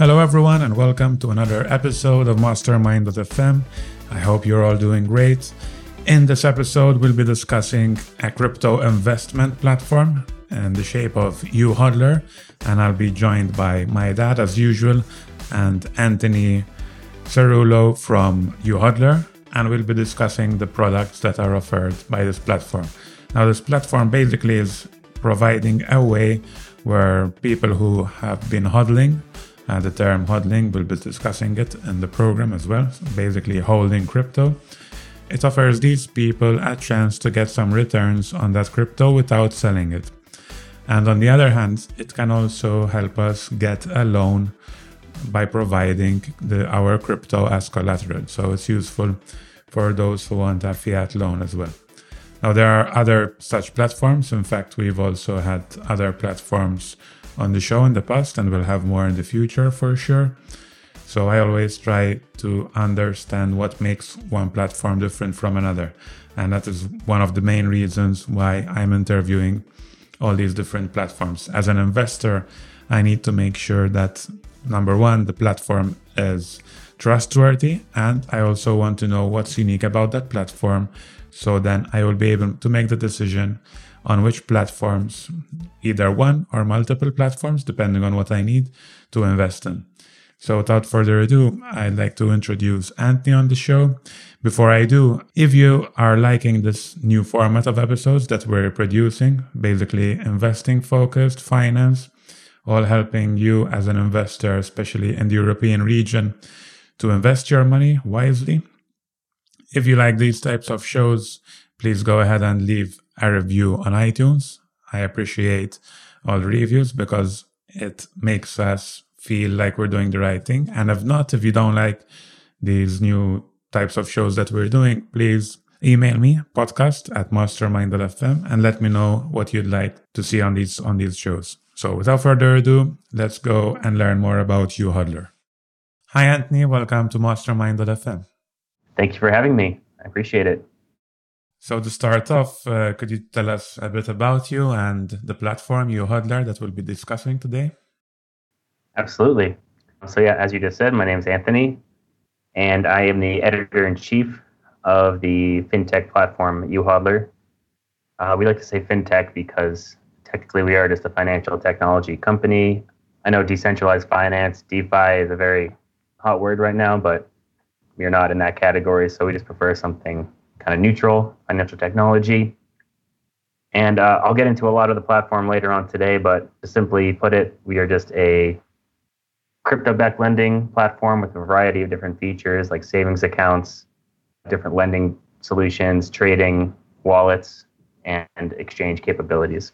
Hello, everyone, and welcome to another episode of Mastermind.fm. I hope you're all doing great. In this episode, we'll be discussing a crypto investment platform in the shape of YouHodler, and I'll be joined by my dad, as usual, and Anthony Cerullo from YouHodler, and we'll be discussing the products that are offered by this platform. Now, this platform basically is providing a way where people who have been hodling uh, the term hodling, we'll be discussing it in the program as well. So basically, holding crypto. It offers these people a chance to get some returns on that crypto without selling it. And on the other hand, it can also help us get a loan by providing the, our crypto as collateral. So it's useful for those who want a fiat loan as well. Now, there are other such platforms. In fact, we've also had other platforms on the show in the past and we'll have more in the future for sure. So I always try to understand what makes one platform different from another. And that is one of the main reasons why I'm interviewing all these different platforms. As an investor, I need to make sure that number one, the platform is trustworthy. And I also want to know what's unique about that platform. So then I will be able to make the decision on which platforms, either one or multiple platforms, depending on what I need to invest in. So without further ado, I'd like to introduce Anthony on the show. Before I do, if you are liking this new format of episodes that we're producing, basically investing focused finance, all helping you as an investor, especially in the European region, to invest your money wisely. If you like these types of shows, please go ahead and leave a review on iTunes. I appreciate all the reviews because it makes us feel like we're doing the right thing. And if not, if you don't like these new types of shows that we're doing, please email me podcast at mastermind.fm and let me know what you'd like to see on these on these shows. So without further ado, let's go and learn more about YouHodler. Hi Anthony, welcome to mastermind.fm. Thank you for having me. I appreciate it. So to start off, uh, could you tell us a bit about you and the platform YouHodler that we'll be discussing today? Absolutely. So yeah, as you just said, my name is Anthony, and I am the editor in chief of the fintech platform YouHodler. Uh, we like to say fintech because technically we are just a financial technology company. I know decentralized finance, DeFi, is a very hot word right now, but we are not in that category, so we just prefer something kind of neutral financial technology. And uh, I'll get into a lot of the platform later on today, but to simply put it, we are just a crypto backed lending platform with a variety of different features like savings accounts, different lending solutions, trading, wallets, and exchange capabilities.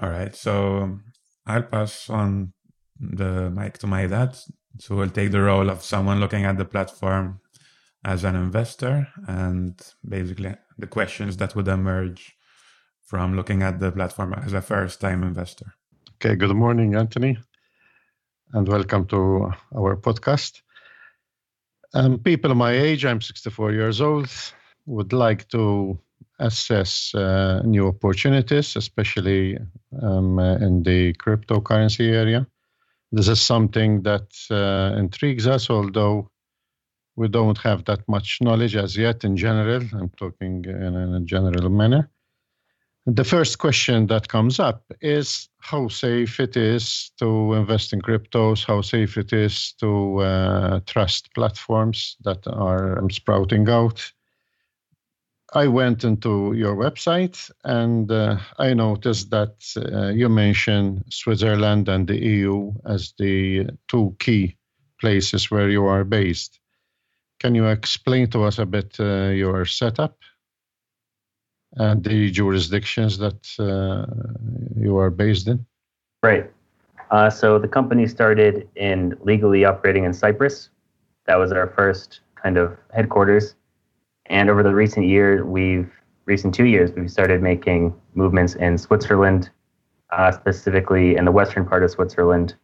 All right. So I'll pass on the mic to my dad. So we'll take the role of someone looking at the platform as an investor and basically the questions that would emerge from looking at the platform as a first time investor. Okay, good morning, Anthony, and welcome to our podcast. Um, people my age, I'm 64 years old, would like to assess uh, new opportunities, especially um, uh, in the cryptocurrency area. This is something that uh, intrigues us, although we don't have that much knowledge as yet in general. I'm talking in, in a general manner. The first question that comes up is how safe it is to invest in cryptos, how safe it is to uh, trust platforms that are um, sprouting out. I went into your website and uh, I noticed that uh, you mention Switzerland and the EU as the two key places where you are based. Can you explain to us a bit uh, your setup and the jurisdictions that uh, you are based in? Right. Uh, so the company started in legally operating in Cyprus. That was our first kind of headquarters. And over the recent year, we've recent two years, we've started making movements in Switzerland, uh, specifically in the western part of Switzerland.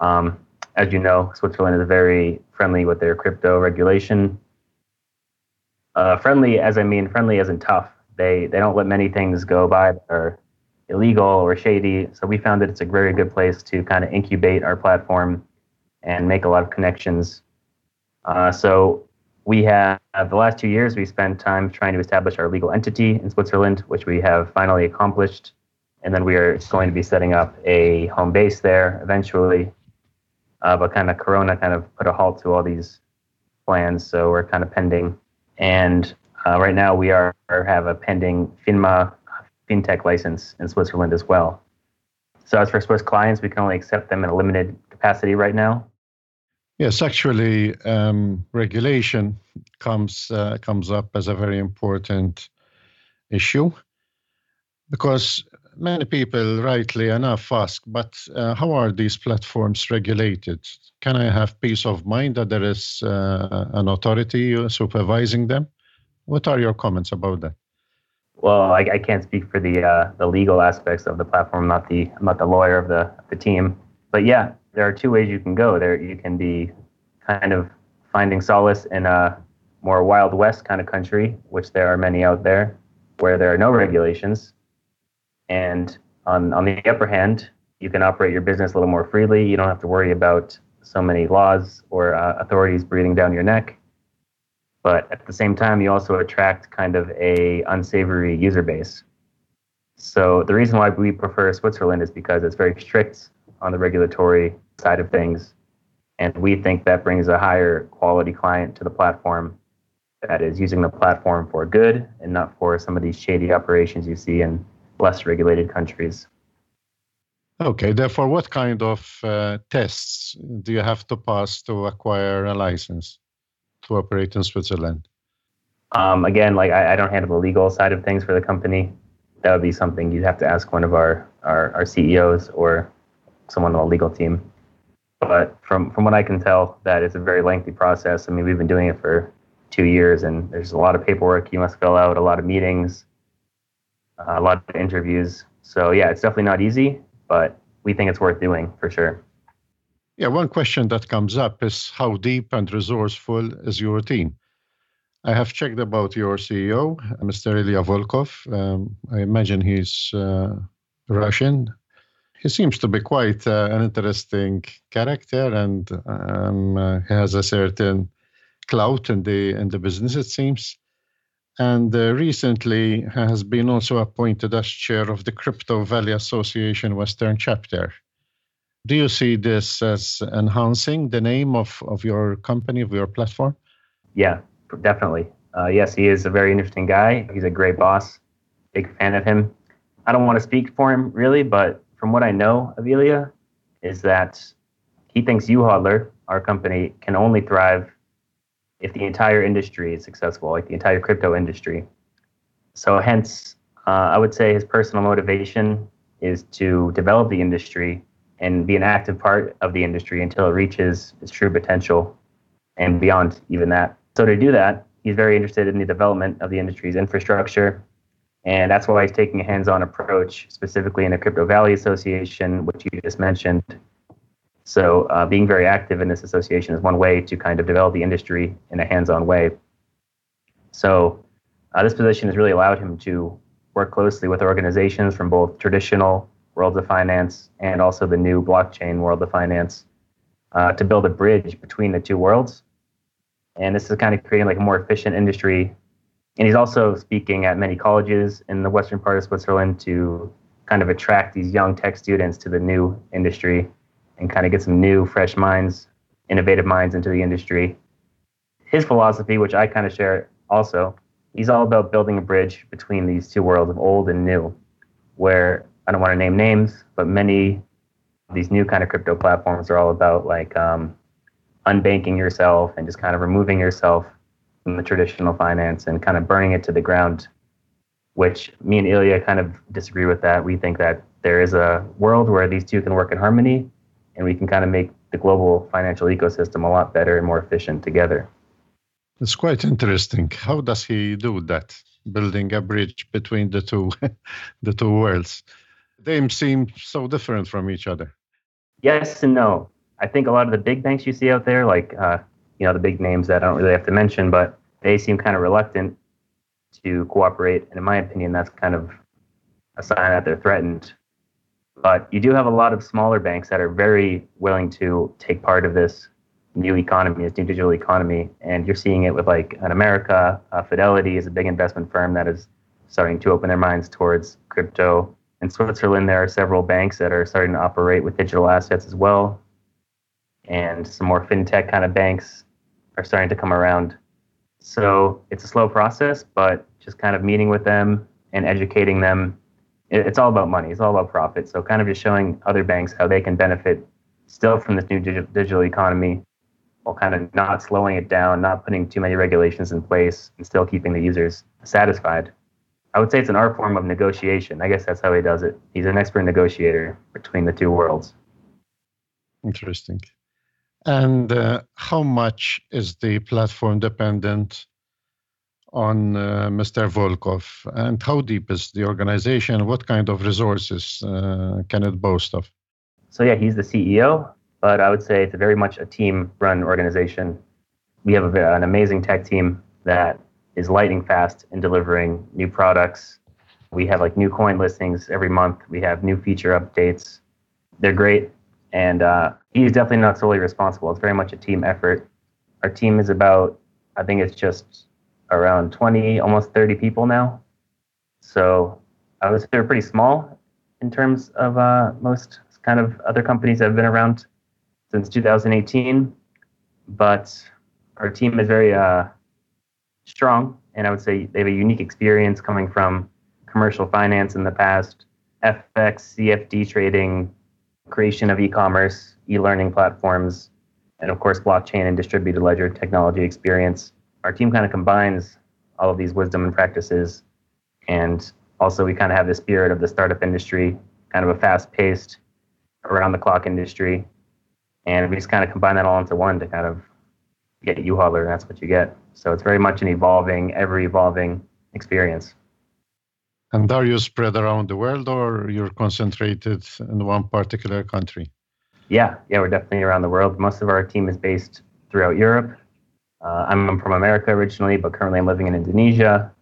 Um, as you know, Switzerland is very friendly with their crypto regulation. Uh, friendly, as I mean, friendly isn't tough. They they don't let many things go by that are illegal or shady. So we found that it's a very good place to kind of incubate our platform and make a lot of connections. Uh, so we have the last two years we spent time trying to establish our legal entity in Switzerland, which we have finally accomplished, and then we are going to be setting up a home base there eventually. Uh, but kind of Corona kind of put a halt to all these plans, so we're kind of pending. And uh, right now we are have a pending FINMA fintech license in Switzerland as well. So as for Swiss clients, we can only accept them in a limited capacity right now. Yes, actually, um, regulation comes uh, comes up as a very important issue because many people, rightly enough, ask, "But uh, how are these platforms regulated? Can I have peace of mind that there is uh, an authority supervising them?" What are your comments about that? Well, I, I can't speak for the uh, the legal aspects of the platform. I'm not the I'm not the lawyer of the the team. But yeah, there are two ways you can go. There you can be kind of finding solace in a more wild west kind of country, which there are many out there, where there are no regulations. And on on the upper hand, you can operate your business a little more freely. You don't have to worry about so many laws or uh, authorities breathing down your neck but at the same time, you also attract kind of a unsavory user base. So the reason why we prefer Switzerland is because it's very strict on the regulatory side of things, and we think that brings a higher quality client to the platform that is using the platform for good and not for some of these shady operations you see in less regulated countries. Okay, therefore, what kind of uh, tests do you have to pass to acquire a license? to operate in Switzerland? Um, again, like I, I, don't handle the legal side of things for the company. That would be something you'd have to ask one of our, our, our CEOs or someone on the legal team. But from, from what I can tell, that it's a very lengthy process. I mean, we've been doing it for two years, and there's a lot of paperwork you must fill out, a lot of meetings, a lot of interviews. So yeah, it's definitely not easy, but we think it's worth doing for sure. Yeah, one question that comes up is how deep and resourceful is your team? I have checked about your CEO, Mr. Ilya Volkov. Um, I imagine he's uh, Russian. He seems to be quite uh, an interesting character, and um, uh, he has a certain clout in the in the business. It seems, and uh, recently has been also appointed as chair of the Crypto Valley Association Western chapter. Do you see this as enhancing the name of, of your company, of your platform? Yeah, definitely. Uh, yes, he is a very interesting guy. He's a great boss. Big fan of him. I don't want to speak for him really, but from what I know of Ilya, is that he thinks YouHodler, our company, can only thrive if the entire industry is successful, like the entire crypto industry. So, hence, uh, I would say his personal motivation is to develop the industry and be an active part of the industry until it reaches its true potential and beyond even that. So to do that, he's very interested in the development of the industry's infrastructure. And that's why he's taking a hands-on approach, specifically in the Crypto Valley Association, which you just mentioned. So uh, being very active in this association is one way to kind of develop the industry in a hands-on way. So uh, this position has really allowed him to work closely with organizations from both traditional worlds of finance and also the new blockchain world of finance uh, to build a bridge between the two worlds. And this is kind of creating like a more efficient industry. And he's also speaking at many colleges in the western part of Switzerland to kind of attract these young tech students to the new industry and kind of get some new, fresh minds, innovative minds into the industry. His philosophy, which I kind of share also, he's all about building a bridge between these two worlds of old and new, where I don't want to name names, but many of these new kind of crypto platforms are all about like um, unbanking yourself and just kind of removing yourself from the traditional finance and kind of burning it to the ground. Which me and Ilya kind of disagree with that. We think that there is a world where these two can work in harmony, and we can kind of make the global financial ecosystem a lot better and more efficient together. It's quite interesting. How does he do that? Building a bridge between the two, the two worlds they seem so different from each other. Yes and no. I think a lot of the big banks you see out there, like uh, you know the big names that I don't really have to mention, but they seem kind of reluctant to cooperate. And in my opinion, that's kind of a sign that they're threatened. But you do have a lot of smaller banks that are very willing to take part of this new economy, this new digital economy. And you're seeing it with like an America, uh, Fidelity is a big investment firm that is starting to open their minds towards crypto. In Switzerland, there are several banks that are starting to operate with digital assets as well. And some more fintech kind of banks are starting to come around. So it's a slow process, but just kind of meeting with them and educating them. It's all about money. It's all about profit. So kind of just showing other banks how they can benefit still from this new digital economy while kind of not slowing it down, not putting too many regulations in place, and still keeping the users satisfied. I would say it's an art form of negotiation. I guess that's how he does it. He's an expert negotiator between the two worlds. Interesting. And uh, how much is the platform dependent on uh, Mr. Volkov? And how deep is the organization? What kind of resources uh, can it boast of? So, yeah, he's the CEO but I would say it's very much a team run organization. We have a, an amazing tech team that is lightning fast in delivering new products. We have like new coin listings every month. We have new feature updates. They're great. And uh, he's definitely not solely responsible. It's very much a team effort. Our team is about, I think it's just around 20, almost 30 people now. So I say we're pretty small in terms of uh, most kind of other companies that have been around since 2018, but our team is very uh, strong, and I would say they have a unique experience coming from commercial finance in the past, FX, CFD trading, creation of e-commerce, e-learning platforms, and of course blockchain and distributed ledger technology experience. Our team kind of combines all of these wisdom and practices, and also we kind of have the spirit of the startup industry, kind of a fast-paced, around-the-clock industry and we just kind of combine that all into one to kind of get YouHodler, and that's what you get. So it's very much an evolving, ever evolving experience. And are you spread around the world, or you're concentrated in one particular country? Yeah, yeah, we're definitely around the world. Most of our team is based throughout Europe. Uh, I'm from America originally, but currently I'm living in Indonesia.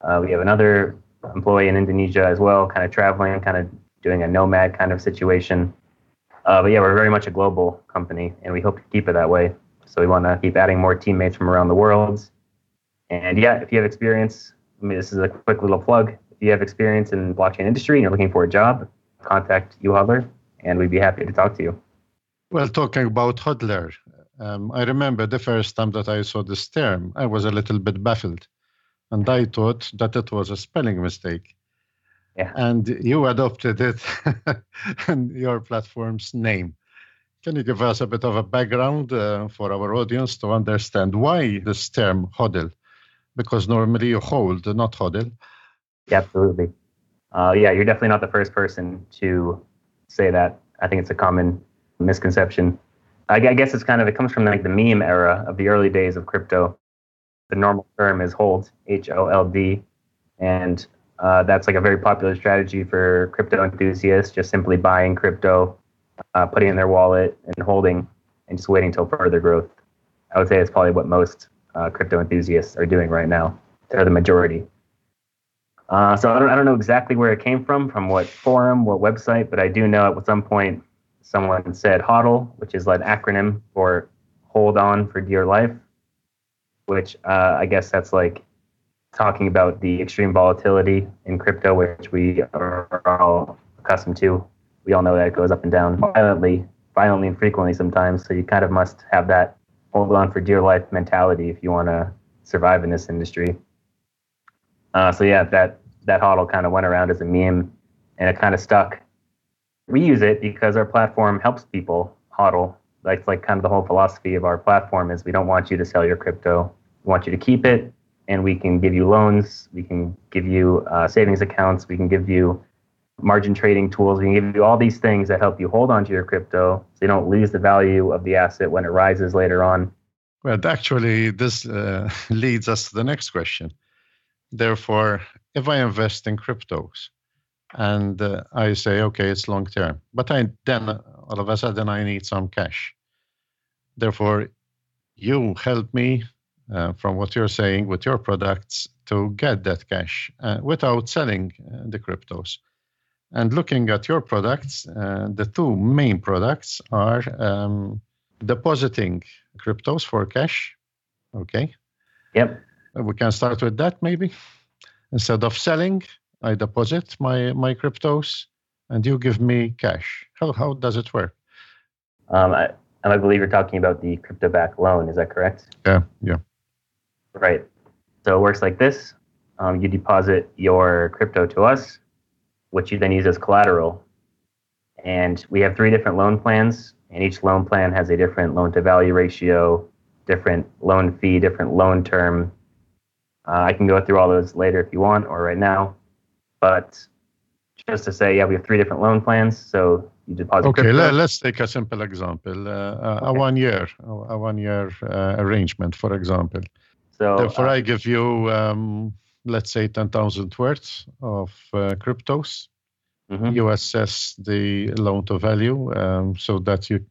Uh, we have another employee in Indonesia as well, kind of traveling, kind of doing a nomad kind of situation. Uh, but yeah, we're very much a global company, and we hope to keep it that way. So we want to keep adding more teammates from around the world. And yeah, if you have experience, I mean, this is a quick little plug. If you have experience in blockchain industry and you're looking for a job, contact YouHodler, and we'd be happy to talk to you. Well, talking about hodler, um, I remember the first time that I saw this term, I was a little bit baffled, and I thought that it was a spelling mistake. Yeah. And you adopted it and your platform's name. Can you give us a bit of a background uh, for our audience to understand why this term hodl? Because normally you hold, not hodl. Yeah, absolutely. Uh, yeah, you're definitely not the first person to say that. I think it's a common misconception. I, guess it's kind of it comes from like the meme era of the early days of crypto. The normal term is hold, H O L D, and uh, that's like a very popular strategy for crypto enthusiasts, just simply buying crypto, uh, putting in their wallet and holding and just waiting until further growth. I would say it's probably what most uh, crypto enthusiasts are doing right now. They're the majority. Uh, so I don't, I don't know exactly where it came from, from what forum, what website, but I do know at some point someone said HODL, which is like an acronym for hold on for dear life, which uh, I guess that's like talking about the extreme volatility in crypto, which we are all accustomed to. We all know that it goes up and down violently, violently and frequently sometimes. So you kind of must have that hold on for dear life mentality if you want to survive in this industry. Uh, so yeah, that that hodl kind of went around as a meme, and it kind of stuck. We use it because our platform helps people hodl. That's like kind of the whole philosophy of our platform is we don't want you to sell your crypto. We want you to keep it and we can give you loans, we can give you uh, savings accounts, we can give you margin trading tools, we can give you all these things that help you hold on to your crypto so you don't lose the value of the asset when it rises later on. Well, actually, this uh, leads us to the next question. Therefore, if I invest in cryptos and uh, I say, okay, it's long term, but I then all of a sudden I need some cash. Therefore, you help me uh, from what you're saying with your products to get that cash uh, without selling uh, the cryptos. And looking at your products, uh, the two main products are um, depositing cryptos for cash. Okay. Yep. Uh, we can start with that maybe. Instead of selling, I deposit my, my cryptos and you give me cash. How, how does it work? Um, I, I believe you're talking about the crypto back loan. Is that correct? Yeah, yeah. Right. So it works like this um, you deposit your crypto to us, which you then use as collateral. And we have three different loan plans, and each loan plan has a different loan to value ratio, different loan fee, different loan term. Uh, I can go through all those later if you want, or right now. But just to say, yeah, we have three different loan plans. So you deposit. Okay, let, us take a simple example. Uh, a, a one year, a one year uh, arrangement, for example. So Therefore, uh, I give you, um, let's say, 10,000 worth of uh, cryptos. mhm. You assess the loan to value um, so that you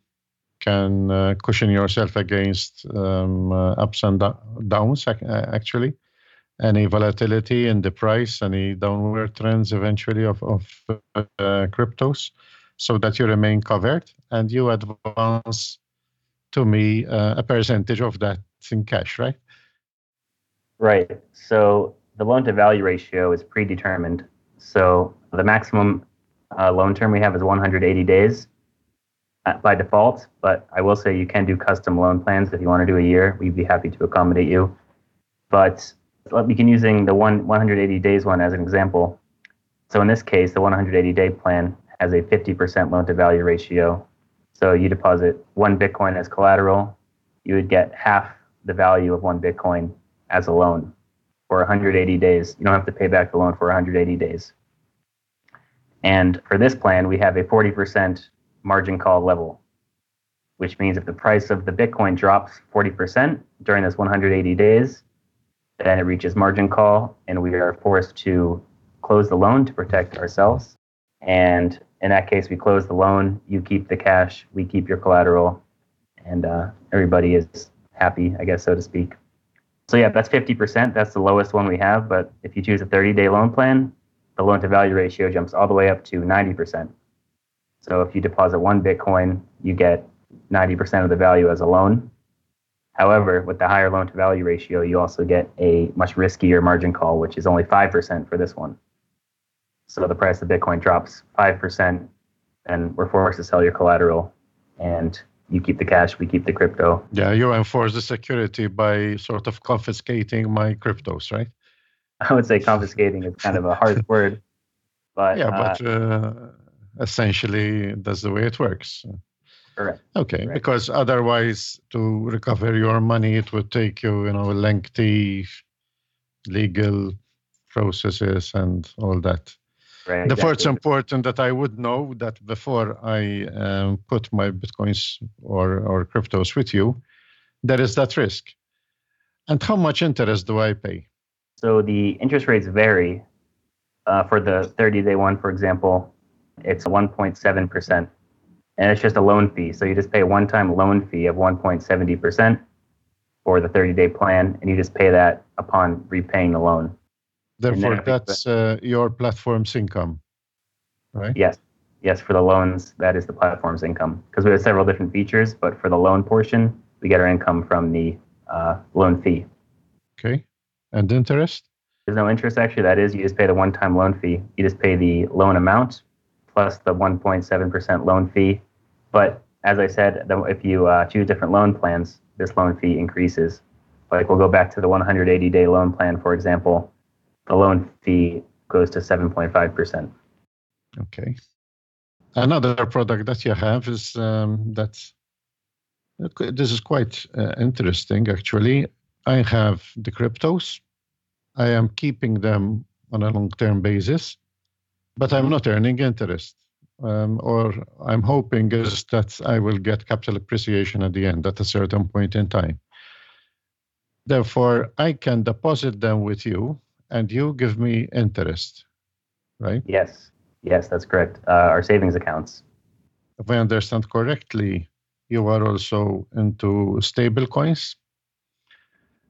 can uh, cushion yourself against um, uh, ups and do- downs, ac- uh, actually. Any volatility in the price, any downward trends eventually of, of uh, cryptos, so that you remain covered and you advance to me uh, a percentage of that in cash, right? Right. So the loan to value ratio is predetermined. So the maximum uh, loan term we have is 180 days uh, by default. But I will say you can do custom loan plans if you want to do a year. We'd be happy to accommodate you. But we can using the one 180 days one as an example. So in this case, the 180 day plan has a 50% loan to value ratio. So you deposit one Bitcoin as collateral, you would get half the value of one Bitcoin as a loan for 180 days. You don't have to pay back the loan for 180 days. And for this plan, we have a 40% margin call level, which means if the price of the Bitcoin drops 40% during this 180 days, then it reaches margin call, and we are forced to close the loan to protect ourselves. And in that case, we close the loan, you keep the cash, we keep your collateral, and uh, everybody is happy, I guess, so to speak. So yeah, that's 50%. That's the lowest one we have. But if you choose a 30-day loan plan, the loan to value ratio jumps all the way up to 90%. So if you deposit one Bitcoin, you get 90% of the value as a loan. However, with the higher loan to value ratio, you also get a much riskier margin call, which is only 5% for this one. So the price of Bitcoin drops 5%, and we're forced to sell your collateral, and you keep the cash, we keep the crypto. Yeah, you enforce the security by sort of confiscating my cryptos, right? I would say confiscating is kind of a harsh word, but Yeah, uh, but uh, essentially that's the way it works. Correct. Okay, Correct. because otherwise, to recover your money, it would take you, you know, lengthy legal processes and all that. Right. Therefore, it's exactly. important that I would know that before I um, put my bitcoins or, or cryptos with you, there is that risk. And how much interest do I pay? So the interest rates vary. Uh, for the 30-day one, for example, it's 1.7%, and it's just a loan fee. So you just pay a one-time loan fee of 1.70% for the 30-day plan, and you just pay that upon repaying the loan. Therefore, that's uh, your platform's income, right? Yes, yes, for the loans, that is the platform's income because we have several different features. But for the loan portion, we get our income from the uh, loan fee. Okay. And interest? There's no interest actually. That is, you just pay the one-time loan fee. You just pay the loan amount plus the 1.7% loan fee. But as I said, if you uh, choose different loan plans, this loan fee increases. Like we'll go back to the 180-day loan plan, for example. The loan fee goes to 7.5%. Okay. Another product that you have is um, that this is quite uh, interesting actually. I have the cryptos. I am keeping them on a long term basis, but I'm not earning interest. Um, or I'm hoping is that I will get capital appreciation at the end at a certain point in time. Therefore, I can deposit them with you and you give me interest, right? Yes, yes, that's correct. Uh, our savings accounts. if I understand correctly, you are also into stable coins.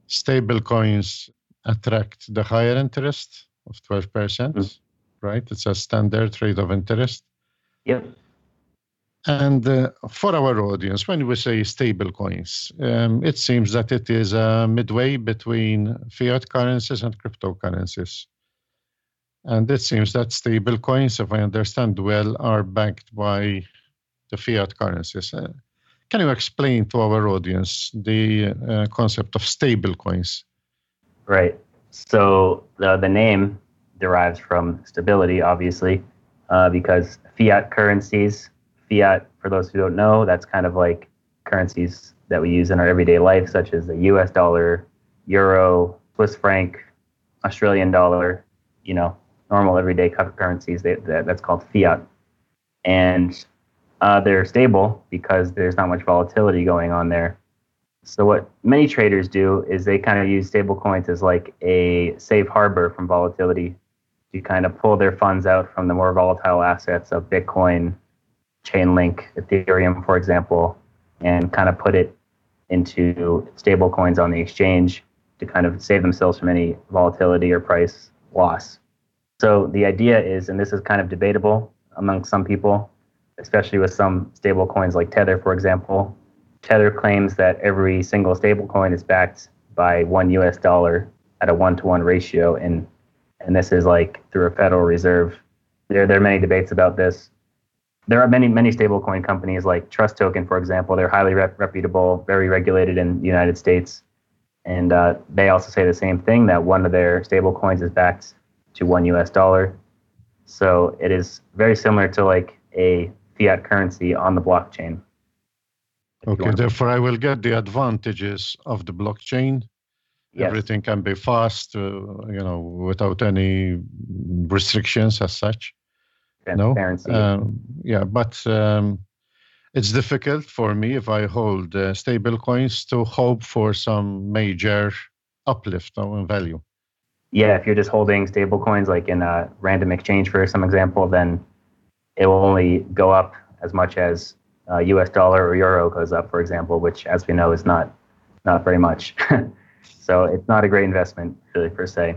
Stable coins attract the higher interest of 12%. Mm. right? It's a standard rate of interest. Yep. And uh, for our audience, when we say stable coins, um, it seems that it is a midway between fiat currencies and cryptocurrencies. And it seems that stable coins, if I understand well, are backed by the fiat currencies. Uh, can you explain to our audience the uh, concept of stable coins? Right. So the, the name derives from stability, obviously, uh, because fiat currencies fiat, for those who don't know, that's kind of like currencies that we use in our everyday life, such as the US dollar, euro, Swiss franc, Australian dollar, you know, normal everyday currencies. They, that, that's called fiat. And uh, they're stable because there's not much volatility going on there. So what many traders do is they kind of use stable coins as like a safe harbor from volatility to kind of pull their funds out from the more volatile assets of Bitcoin, Chainlink, Ethereum, for example, and kind of put it into stable coins on the exchange to kind of save themselves from any volatility or price loss. So the idea is, and this is kind of debatable among some people, especially with some stable coins like Tether, for example. Tether claims that every single stable coin is backed by one US dollar at a one to one ratio. And, and this is like through a Federal Reserve. There, there are many debates about this there are many many stablecoin companies like TrustToken, for example. They're highly rep- reputable, very regulated in the United States, and uh, they also say the same thing that one of their stablecoins is backed to one U.S. dollar. So it is very similar to like a fiat currency on the blockchain. Okay, therefore I will get the advantages of the blockchain. Yes. Everything can be fast, uh, you know, without any restrictions as such. No? Um, yeah, but um, it's difficult for me if I hold uh, stable coins to hope for some major uplift in value. Yeah, if you're just holding stable coins like in a random exchange for some example, then it will only go up as much as uh, U.S. dollar or euro goes up, for example, which, as we know, is not not very much. so it's not a great investment, really, per se.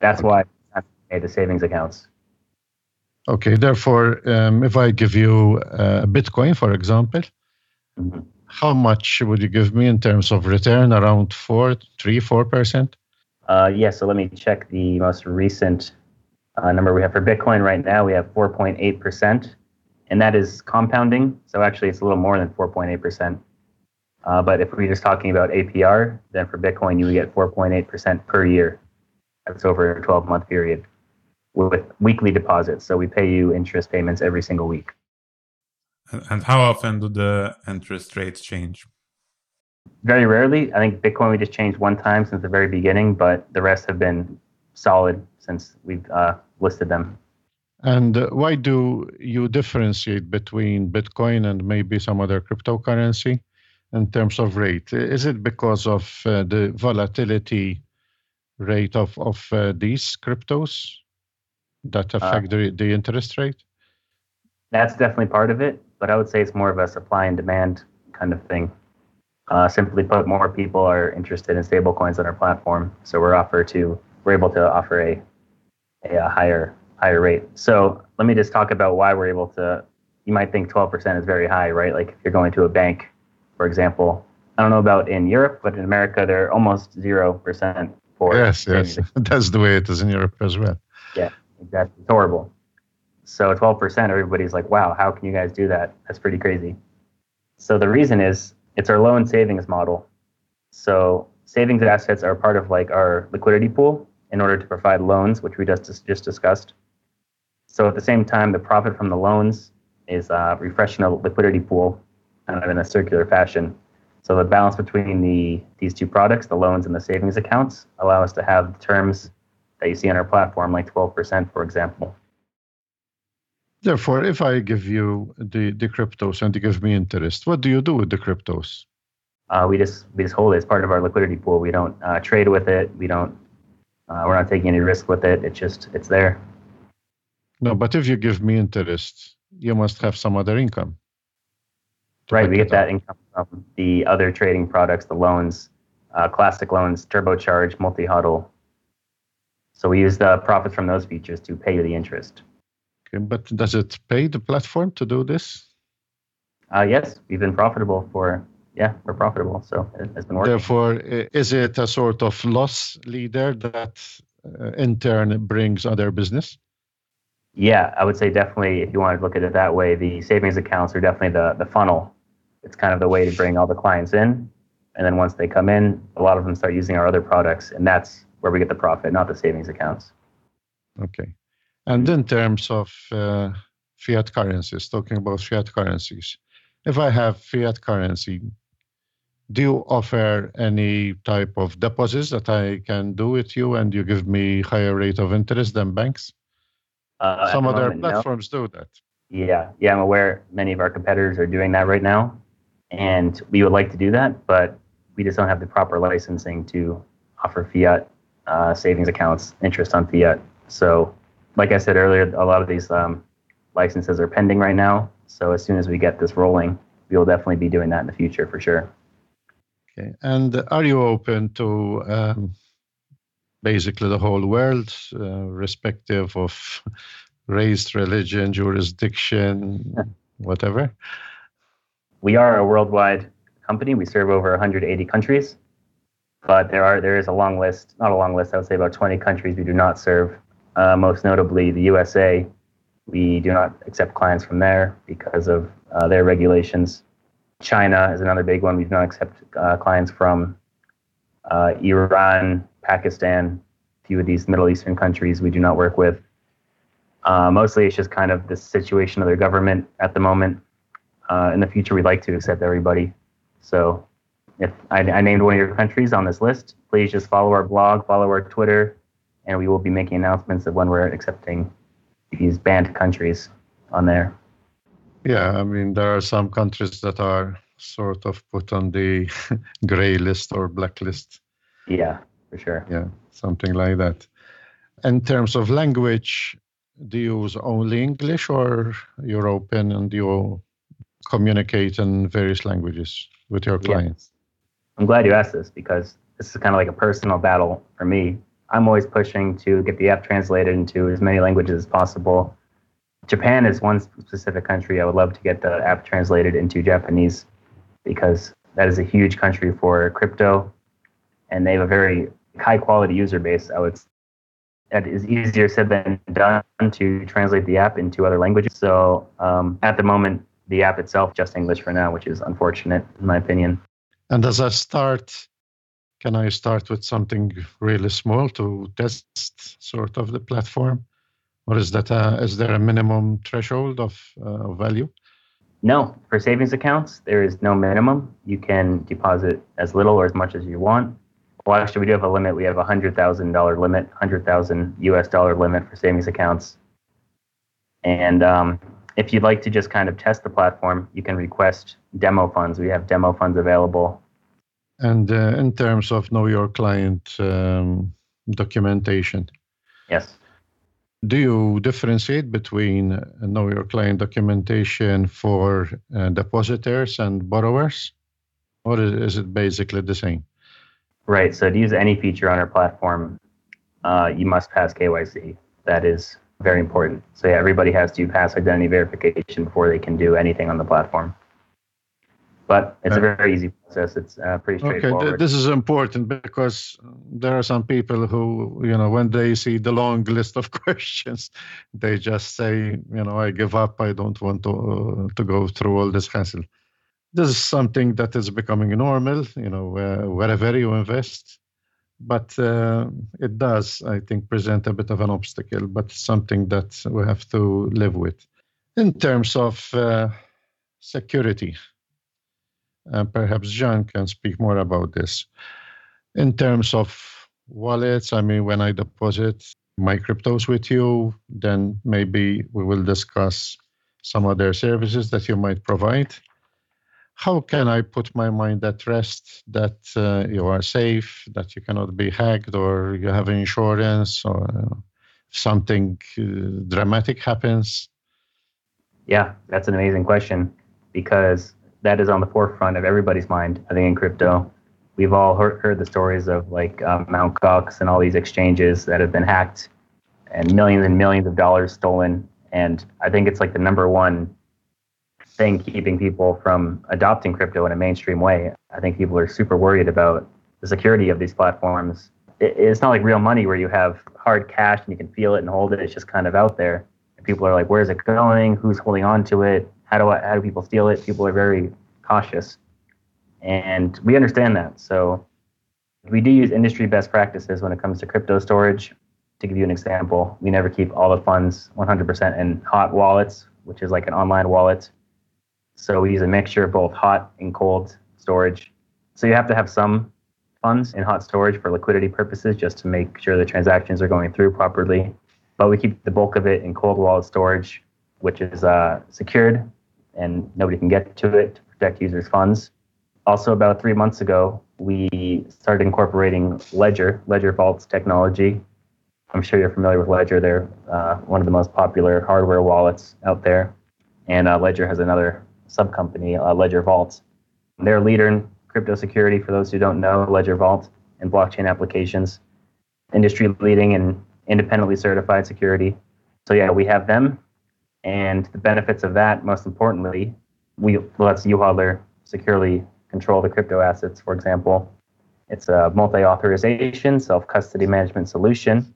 That's why I made the savings accounts. Okay, therefore, um, if I give you uh, Bitcoin, for example, mm-hmm. how much would you give me in terms of return? Around four, three, four percent? Uh, yeah. So let me check the most recent uh, number we have for Bitcoin right now. We have 4.8 percent, and that is compounding. So actually, it's a little more than 4.8 percent. Uh, but if we're just talking about APR, then for Bitcoin, you would get 4.8 percent per year. That's over a 12 month period with weekly deposits. So we pay you interest payments every single week. And how often do the interest rates change? Very rarely. I think Bitcoin we just changed one time since the very beginning, but the rest have been solid since we've uh, listed them. And uh, why do you differentiate between Bitcoin and maybe some other cryptocurrency in terms of rate? Is it because of uh, the volatility rate of, of uh, these cryptos? that uh, affect the, the interest rate? That's definitely part of it, but I would say it's more of a supply and demand kind of thing. Uh, simply put, more people are interested in stablecoins on our platform, so we're offer to we're able to offer a, a, a higher higher rate. So let me just talk about why we're able to. You might think 12% is very high, right? Like if you're going to a bank, for example. I don't know about in Europe, but in America they're almost zero percent for. Yes, yes, that's the way it is in Europe as well. Yeah. Exactly. It's horrible. So 12%, everybody's like, wow, how can you guys do that? That's pretty crazy. So the reason is it's our loan savings model. So savings assets are part of like our liquidity pool in order to provide loans, which we just just discussed. So at the same time, the profit from the loans is uh, refreshing the liquidity pool kind of in a circular fashion. So the balance between the these two products, the loans and the savings accounts, allow us to have terms that you see on our platform, like 12%, for example. Therefore, if I give you the, the cryptos and you give me interest, what do you do with the cryptos? Uh, we just we just hold it as part of our liquidity pool. We don't uh, trade with it. We don't. Uh, we're not taking any risk with it. It's just it's there. No, but if you give me interest, you must have some other income. Right, we get that income from the other trading products, the loans, uh, classic loans, turbocharge, Multi HODL. So we use the profits from those features to pay you the interest. Okay, but does it pay the platform to do this? Uh, yes, we've been profitable for yeah, we're profitable, so it, has been working. Therefore, is it a sort of loss leader that uh, in turn brings other business? Yeah, I would say definitely. If you want to look at it that way, the savings accounts are definitely the the funnel. It's kind of the way to bring all the clients in, and then once they come in, a lot of them start using our other products, and that's where we get the profit, not the savings accounts. Okay. And in terms of uh, fiat currencies, talking about fiat currencies, if I have fiat currency, do you offer any type of deposits that I can do with you and you give me higher rate of interest than banks? Uh, Some other moment, platforms no. do that. Yeah, yeah, I'm aware many of our competitors are doing that right now, and we would like to do that, but we just don't have the proper licensing to offer fiat uh, savings accounts, interest on fiat. So, like I said earlier, a lot of these um, licenses are pending right now. So as soon as we get this rolling, we will definitely be doing that in the future for sure. Okay. And are you open to um, basically the whole world, uh, respective of race, religion, jurisdiction, whatever? We are a worldwide company. We serve over 180 countries, but there are there is a long list. Not a long list. I would say about 20 countries we do not serve. Uh, most notably, the USA. We do not accept clients from there because of uh, their regulations. China is another big one. We do not accept uh, clients from uh, Iran, Pakistan, a few of these Middle Eastern countries we do not work with. Uh, mostly it's just kind of the situation of their government at the moment. Uh, in the future, we'd like to accept everybody. So if I, I, named one of your countries on this list, please just follow our blog, follow our Twitter, and we will be making announcements of when we're accepting these banned countries on there. Yeah, I mean, there are some countries that are sort of put on the gray list or blacklist. Yeah, for sure. Yeah, something like that. In terms of language, do you use only English or you're open and you communicate in various languages with your clients? Yeah. I'm glad you asked this because this is kind of like a personal battle for me. I'm always pushing to get the app translated into as many languages as possible Japan is one specific country I would love to get the app translated into Japanese because that is a huge country for crypto and they have a very high quality user base. I would it is easier said than done to translate the app into other languages. So um, at the moment, the app itself just English for now, which is unfortunate in my opinion. And as I start, can I start with something really small to test sort of the platform? or is that a, is there a minimum threshold of uh, value? No, for savings accounts, there is no minimum. You can deposit as little or as much as you want. Well, actually, we do have a limit. We have a hundred thousand dollar limit, hundred thousand U.S. dollar limit for savings accounts. And um, if you'd like to just kind of test the platform, you can request demo funds. We have demo funds available. And uh, in terms of know your client um, documentation, yes. Do you differentiate between uh, know your client documentation for uh, depositors and borrowers? Or is it basically the same? Right. So to use any feature on our platform uh, you must pass kyc that is very important so yeah everybody has to pass identity verification before they can do anything on the platform but it's a very easy process. It's uh, pretty straightforward. Okay, this is important because there are some people who, you know, when they see the long list of questions, they just say, you know, I give up. I don't want to uh, to go through all this hassle. This is something that is becoming normal, you know, uh, wherever you invest. But uh, it does, I think, present a bit of an obstacle, but something that we have to live with. In terms of uh, security, and perhaps John can speak more about this. In terms of wallets, I mean, when I deposit my cryptos with you, then maybe we will discuss some other services that you might provide. How can I put my mind at rest that uh, you are safe, that you cannot be hacked, or you have insurance, or uh, something uh, dramatic happens? Yeah, that's an amazing question because that is on the forefront of everybody's mind. I think in crypto, we've all heard, heard the stories of like um, Mt. Gox and all these exchanges that have been hacked and millions and millions of dollars stolen. And I think it's like the number one thing keeping people from adopting crypto in a mainstream way. I think people are super worried about the security of these platforms. It's not like real money where you have hard cash and you can feel it and hold it. It's just kind of out there. And people are like, where's it going? Who's holding on to it? How do I, how do people steal it? People are very cautious. And we understand that. So we do use industry best practices when it comes to crypto storage. To give you an example, we never keep all the funds 100% in hot wallets, which is like an online wallet. So we use a mixture of both hot and cold storage. So you have to have some funds in hot storage for liquidity purposes just to make sure the transactions are going through properly. But we keep the bulk of it in cold wallet storage, which is uh, secured and nobody can get to it to protect users' funds. Also, about three months ago, we started incorporating Ledger, Ledger Vaults technology. I'm sure you're familiar with Ledger. They're uh, one of the most popular hardware wallets out there. And uh, Ledger has another sub company, uh, Ledger Vault. They're a leader in crypto security. For those who don't know, Ledger Vault and blockchain applications, industry leading and independently certified security. So yeah, we have them, and the benefits of that, most importantly, we let YouHodler securely control the crypto assets. For example, it's a multi-authorization self-custody management solution,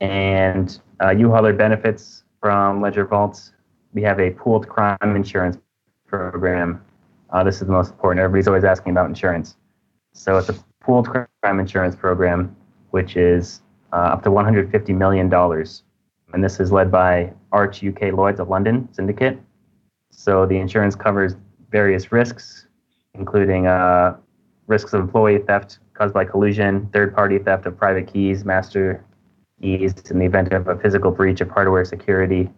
and uh, YouHodler benefits from Ledger Vaults. We have a pooled crime insurance program. Uh, this is the most important. Everybody's always asking about insurance. So it's a pooled crime insurance program, which is uh, up to $150 million. And this is led by Arch UK Lloyds of London Syndicate. So the insurance covers various risks, including uh, risks of employee theft caused by collusion, third party theft of private keys, master keys in the event of a physical breach of hardware security,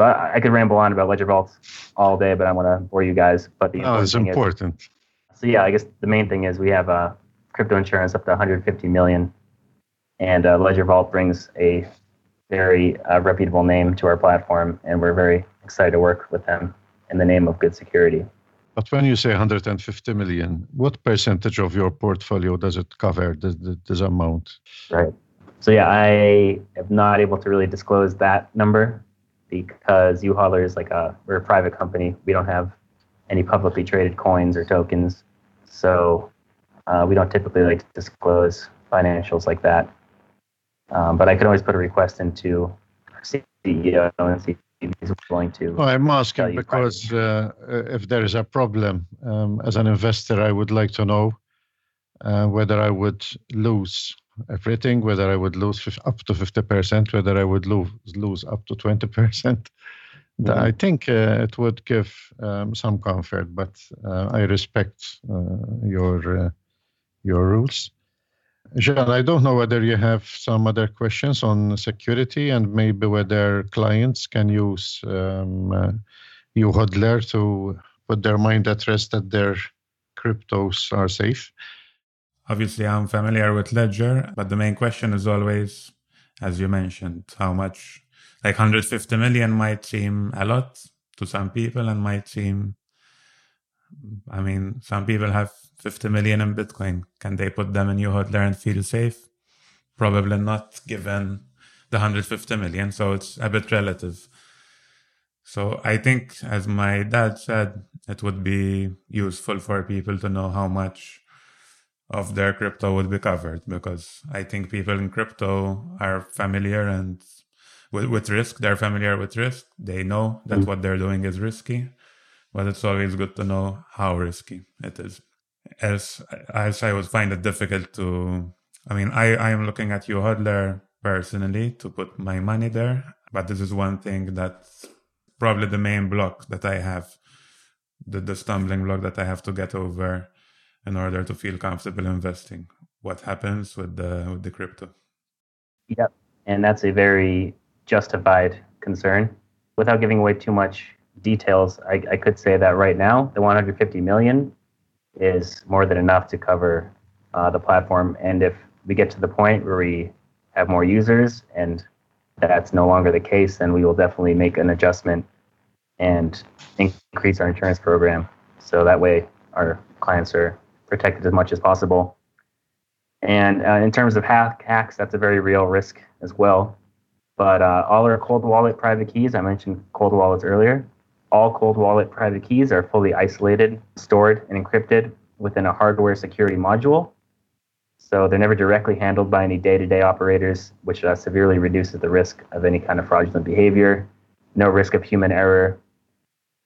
so I, I could ramble on about Ledger Vaults all day, but I want to bore you guys. But the oh, it's important. Is, so yeah, I guess the main thing is we have uh, crypto insurance up to 150 million, and uh, Ledger Vault brings a very uh, reputable name to our platform, and we're very excited to work with them in the name of good security. But when you say 150 million, what percentage of your portfolio does it cover, this, this amount? Right. So yeah, I am not able to really disclose that number because YouHodler is like a we're a private company. We don't have any publicly traded coins or tokens, so uh, we don't typically like to disclose financials like that. Um, but I can always put a request into CEO and see if he's willing to. Well, I'm asking because uh, if there is a problem um, as an investor, I would like to know uh, whether I would lose everything, whether I would lose up to 50%, whether I would lose, lose up to 20%. Mm-hmm. I think uh, it would give um, some comfort, but uh, I respect uh, your uh, your rules. Jean, I don't know whether you have some other questions on security and maybe whether clients can use um, uh, YouHodler to put their mind at rest that their cryptos are safe. Obviously, I'm familiar with Ledger, but the main question is always, as you mentioned, how much, like 150 million might seem a lot to some people and might seem, I mean, some people have 50 million in Bitcoin. Can they put them in YouHodler and feel safe? Probably not, given the 150 million. So it's a bit relative. So I think, as my dad said, it would be useful for people to know how much of their crypto would be covered because I think people in crypto are familiar and with, with risk. They're familiar with risk. They know that mm. what they're doing is risky, but it's always good to know how risky it is. As, as I would find it difficult to, I mean, I, I am looking at YouHodler personally to put my money there, but this is one thing that's probably the main block that I have, the, the stumbling block that I have to get over in order to feel comfortable investing. What happens with the with the crypto? Yep, and that's a very justified concern. Without giving away too much details, I, I could say that right now the 150 million is more than enough to cover uh, the platform. And if we get to the point where we have more users and that's no longer the case, then we will definitely make an adjustment and increase our insurance program. So that way our clients are protected as much as possible. And uh, in terms of hack, hacks, that's a very real risk as well. But uh, all our cold wallet private keys, I mentioned cold wallets earlier, all cold wallet private keys are fully isolated, stored, and encrypted within a hardware security module. So they're never directly handled by any day to day operators, which uh, severely reduces the risk of any kind of fraudulent behavior, no risk of human error.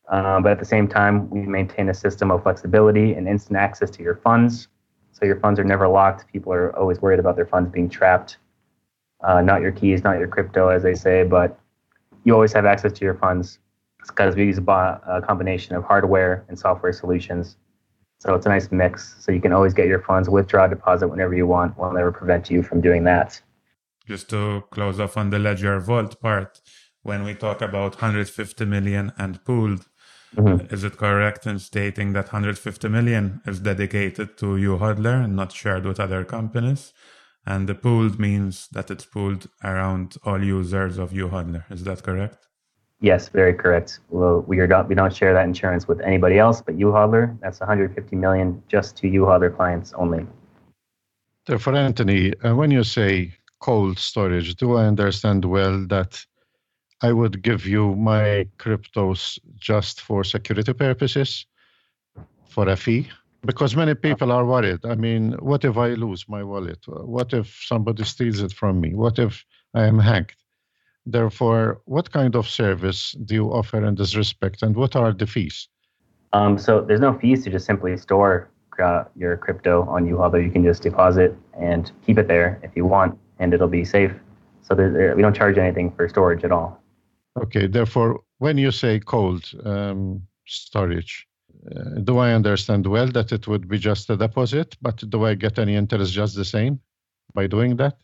Um, but at the same time, we maintain a system of flexibility and instant access to your funds. So your funds are never locked. People are always worried about their funds being trapped. Uh, not your keys, not your crypto, as they say, but you always have access to your funds because we use a combination of hardware and software solutions. So it's a nice mix. So you can always get your funds, withdraw, deposit whenever you want. We'll never prevent you from doing that. Just to close off on the Ledger Vault part, when we talk about 150 million and pooled, mm-hmm. is it correct in stating that 150 million is dedicated to YouHodler and not shared with other companies? And the pooled means that it's pooled around all users of YouHodler. Is that correct? Yes, very correct. Well, we are not, we don't share that insurance with anybody else but YouHodler. That's 150 million just to YouHodler clients only. Therefore, Anthony, uh, when you say cold storage, do I understand well that I would give you my cryptos just for security purposes for a fee? Because many people are worried. I mean, what if I lose my wallet? What if somebody steals it from me? What if I am hacked? Therefore, what kind of service do you offer in this respect, and what are the fees? Um, so there's no fees to just simply store uh, your crypto on YouHodler. You can just deposit and keep it there if you want, and it'll be safe. So there, we don't charge anything for storage at all. Okay. Therefore, when you say cold um, storage, uh, do I understand well that it would be just a deposit, but do I get any interest just the same by doing that?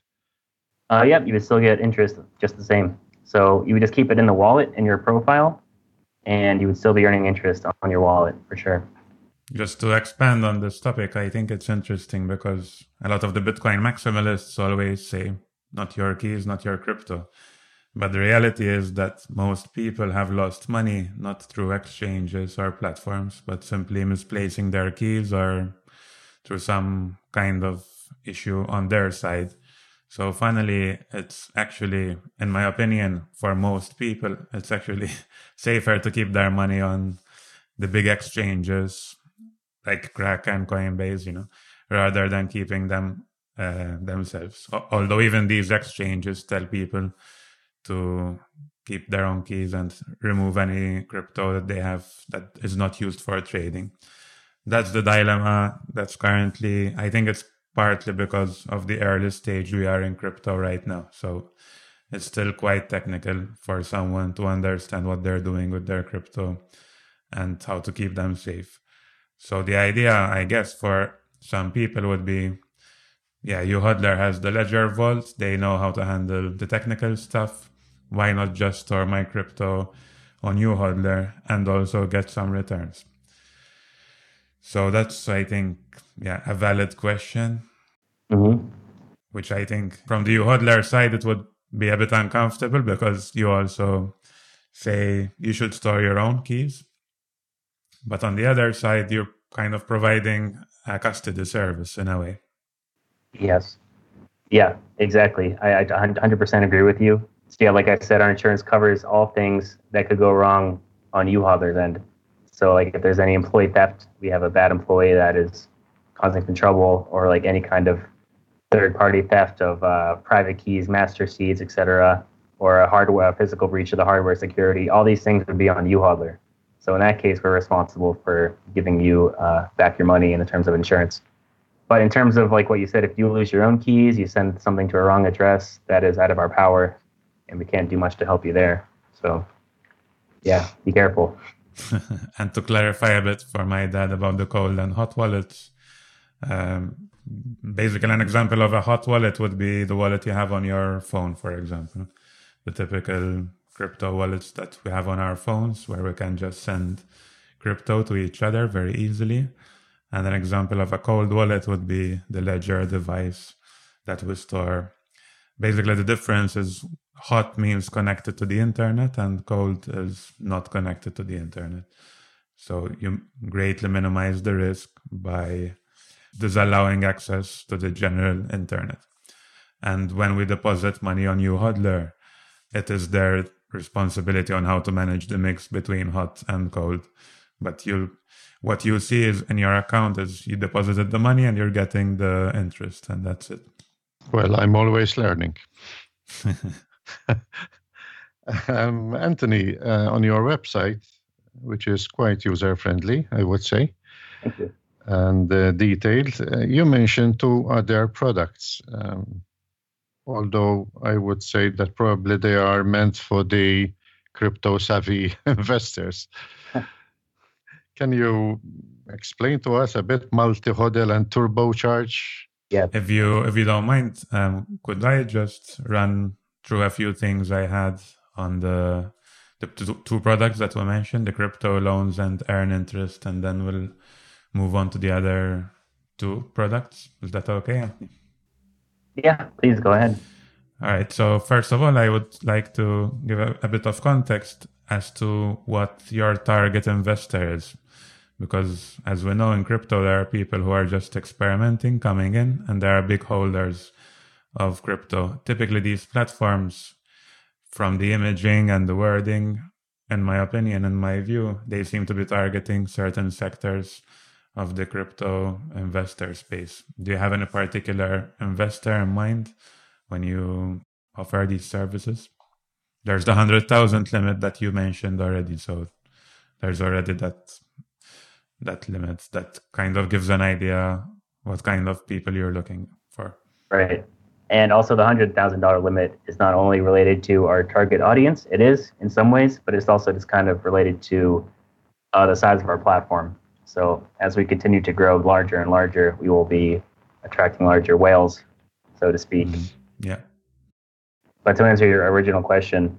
Uh, yep, you would still get interest just the same. So you would just keep it in the wallet in your profile, and you would still be earning interest on your wallet for sure. Just to expand on this topic, I think it's interesting because a lot of the Bitcoin maximalists always say, not your keys, not your crypto. But the reality is that most people have lost money not through exchanges or platforms, but simply misplacing their keys or through some kind of issue on their side. So finally, it's actually, in my opinion, for most people, it's actually safer to keep their money on the big exchanges like Kraken, Coinbase, you know, rather than keeping them uh, themselves. Although even these exchanges tell people to keep their own keys and remove any crypto that they have that is not used for trading. That's the dilemma that's currently, I think it's partly because of the early stage we are in crypto right now. So it's still quite technical for someone to understand what they're doing with their crypto and how to keep them safe. So the idea, I guess, for some people would be, yeah, YouHodler has the Ledger Vault. They know how to handle the technical stuff. Why not just store my crypto on YouHodler and also get some returns? So that's, I think, yeah, a valid question. Mm-hmm. Which I think from the hodler side, it would be a bit uncomfortable because you also say you should store your own keys. But on the other side, you're kind of providing a custody service in a way. Yes. Yeah, exactly. I, I 100% agree with you. So yeah, like I said, our insurance covers all things that could go wrong on YouHodler's end. So like if there's any employee theft, we have a bad employee that is causing some trouble, or like any kind of third party theft of uh, private keys, master seeds, etc., or a hardware physical breach of the hardware security. All these things would be on YouHodler. So in that case, we're responsible for giving you uh, back your money in the terms of insurance. But in terms of like what you said, if you lose your own keys, you send something to a wrong address, that is out of our power, and we can't do much to help you there. So, yeah, be careful. and to clarify a bit for my dad about the cold and hot wallets, um, basically an example of a hot wallet would be the wallet you have on your phone, for example. The typical crypto wallets that we have on our phones where we can just send crypto to each other very easily. And an example of a cold wallet would be the Ledger device that we store. Basically, the difference is hot means connected to the internet and cold is not connected to the internet. So you greatly minimize the risk by disallowing access to the general internet. And when we deposit money on YouHodler, it is their responsibility on how to manage the mix between hot and cold. But you what you see is in your account is you deposited the money and you're getting the interest and that's it. Well, I'm always learning. um, Anthony, uh, on your website, which is quite user friendly, I would say. Thank you. And uh, detailed, uh, you mentioned two other products. Um, although I would say that probably they are meant for the crypto savvy investors. Can you explain to us a bit multi hodl and turbocharge? Yeah. If you if you don't mind, um, could I just run through a few things I had on the the two, products that were mentioned, the crypto loans and earn interest, and then we'll move on to the other two products. Is that okay? Yeah, please go ahead. All right. So first of all, I would like to give a, a bit of context as to what your target investor is. Because as we know in crypto, there are people who are just experimenting, coming in, and there are big holders of crypto. Typically, these platforms, from the imaging and the wording, in my opinion, in my view, they seem to be targeting certain sectors of the crypto investor space. Do you have any particular investor in mind when you offer these services? There's the 100,000 limit that you mentioned already. So there's already that that limit that kind of gives an idea what kind of people you're looking for. Right. And also, the hundred thousand dollar limit is not only related to our target audience. It is in some ways, but it's also just kind of related to uh, the size of our platform. So as we continue to grow larger and larger, we will be attracting larger whales, so to speak. Mm-hmm. Yeah. But to answer your original question,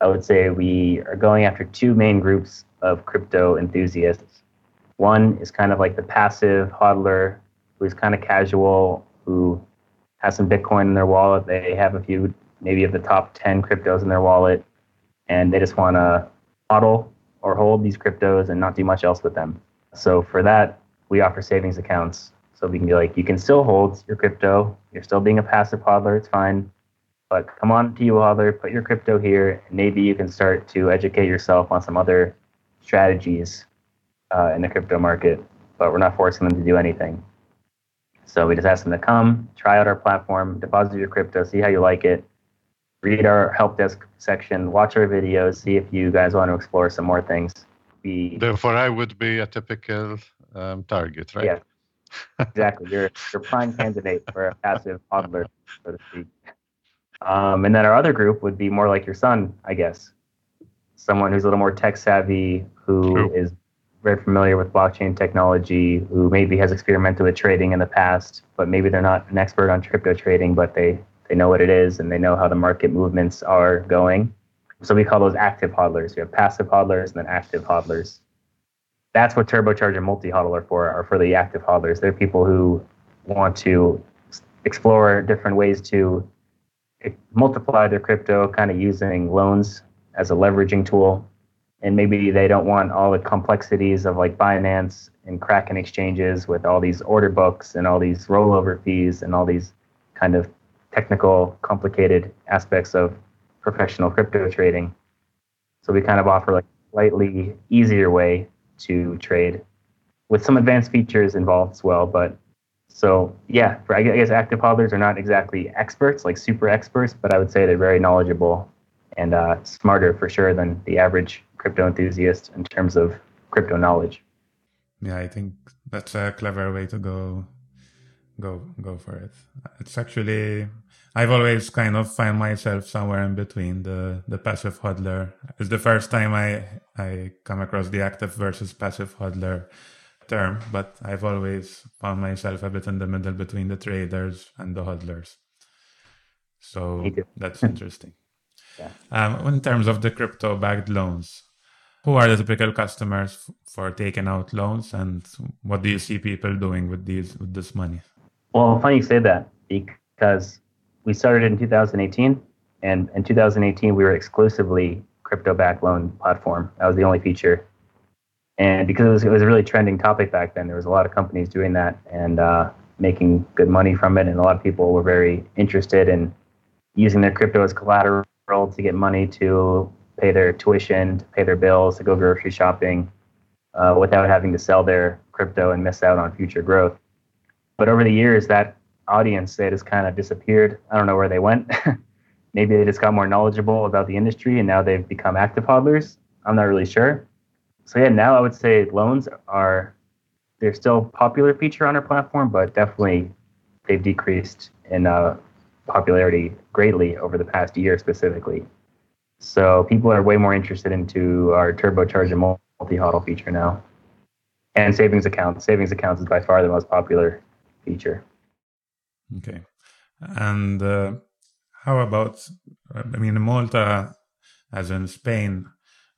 I would say we are going after two main groups of crypto enthusiasts. One is kind of like the passive hodler who's kind of casual, who has some Bitcoin in their wallet. They have a few, maybe of the top 10 cryptos in their wallet, and they just want to hodl or hold these cryptos and not do much else with them. So for that, we offer savings accounts. So we can be like, you can still hold your crypto. You're still being a passive hodler. It's fine. But come on to YouHodler, put your crypto here, and maybe you can start to educate yourself on some other strategies uh, in the crypto market. But we're not forcing them to do anything. So we just ask them to come, try out our platform, deposit your crypto, see how you like it, read our help desk section, watch our videos, see if you guys want to explore some more things be. Therefore, I would be a typical um, target, right? Yeah, exactly. You're you're prime candidate for a passive hodler, so to speak. Um, and then our other group would be more like your son, I guess. Someone who's a little more tech savvy, who True. is very familiar with blockchain technology, who maybe has experimented with trading in the past, but maybe they're not an expert on crypto trading, but they they know what it is and they know how the market movements are going. So we call those active hodlers. You have passive hodlers and then active hodlers. That's what turbocharger multi hodl are for, are for the active hodlers. They're people who want to explore different ways to eh, multiply their crypto, kind of using loans as a leveraging tool. And maybe they don't want all the complexities of like Binance and Kraken exchanges with all these order books and all these rollover fees and all these kind of technical, complicated aspects of professional crypto trading. So we kind of offer like slightly easier way to trade with some advanced features involved as well. But so yeah, for, I guess active hodlers are not exactly experts, like super experts, but I would say they're very knowledgeable and uh, smarter for sure than the average crypto enthusiast in terms of crypto knowledge. Yeah, I think that's a clever way to go go go for it. It's actually I've always kind of find myself somewhere in between the the passive hodler. It's the first time I I come across the active versus passive hodler term, but I've always found myself a bit in the middle between the traders and the hodlers. So that's interesting. yeah. Um, in terms of the crypto backed loans, who are the typical customers for taking out loans, and what do you see people doing with these with this money? Well, funny you say that because we started in 2018, and in 2018 we were exclusively crypto back loan platform. That was the only feature. And because it was, it was a really trending topic back then, there was a lot of companies doing that and uh, making good money from it. And a lot of people were very interested in using their crypto as collateral to get money to pay their tuition, to pay their bills, to go grocery shopping uh, without having to sell their crypto and miss out on future growth. But over the years, that audience they just kind of disappeared. I don't know where they went. Maybe they just got more knowledgeable about the industry and now they've become active hodlers. I'm not really sure. So yeah, now I would say loans are they're still a popular feature on our platform, but definitely they've decreased in uh, popularity greatly over the past year specifically. So people are way more interested into our turbocharge and multi-hodl feature now. And savings accounts. Savings accounts is by far the most popular feature. Okay. And uh, how about, I mean, Malta, as in Spain,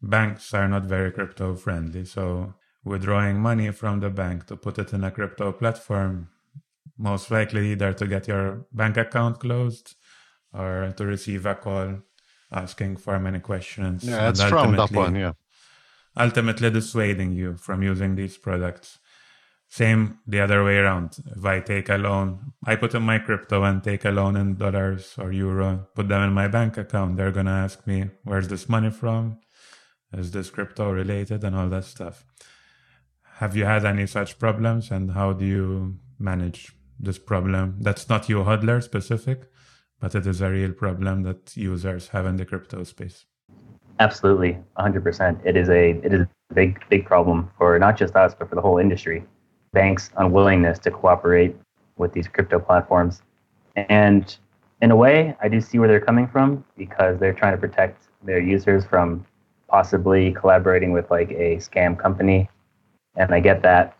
banks are not very crypto friendly. So withdrawing money from the bank to put it in a crypto platform, most likely either to get your bank account closed or to receive a call asking for many questions. Yeah, it's frowned upon, yeah. Ultimately dissuading you from using these products. Same the other way around. If I take a loan, I put in my crypto and take a loan in dollars or euro, put them in my bank account. They're going to ask me, where's this money from? Is this crypto related and all that stuff? Have you had any such problems and how do you manage this problem? That's not YouHodler specific, but it is a real problem that users have in the crypto space. Absolutely, 100%. It is a it is a big big problem for not just us but for the whole industry. Banks' unwillingness to cooperate with these crypto platforms, and in a way, I do see where they're coming from because they're trying to protect their users from possibly collaborating with like a scam company, and I get that.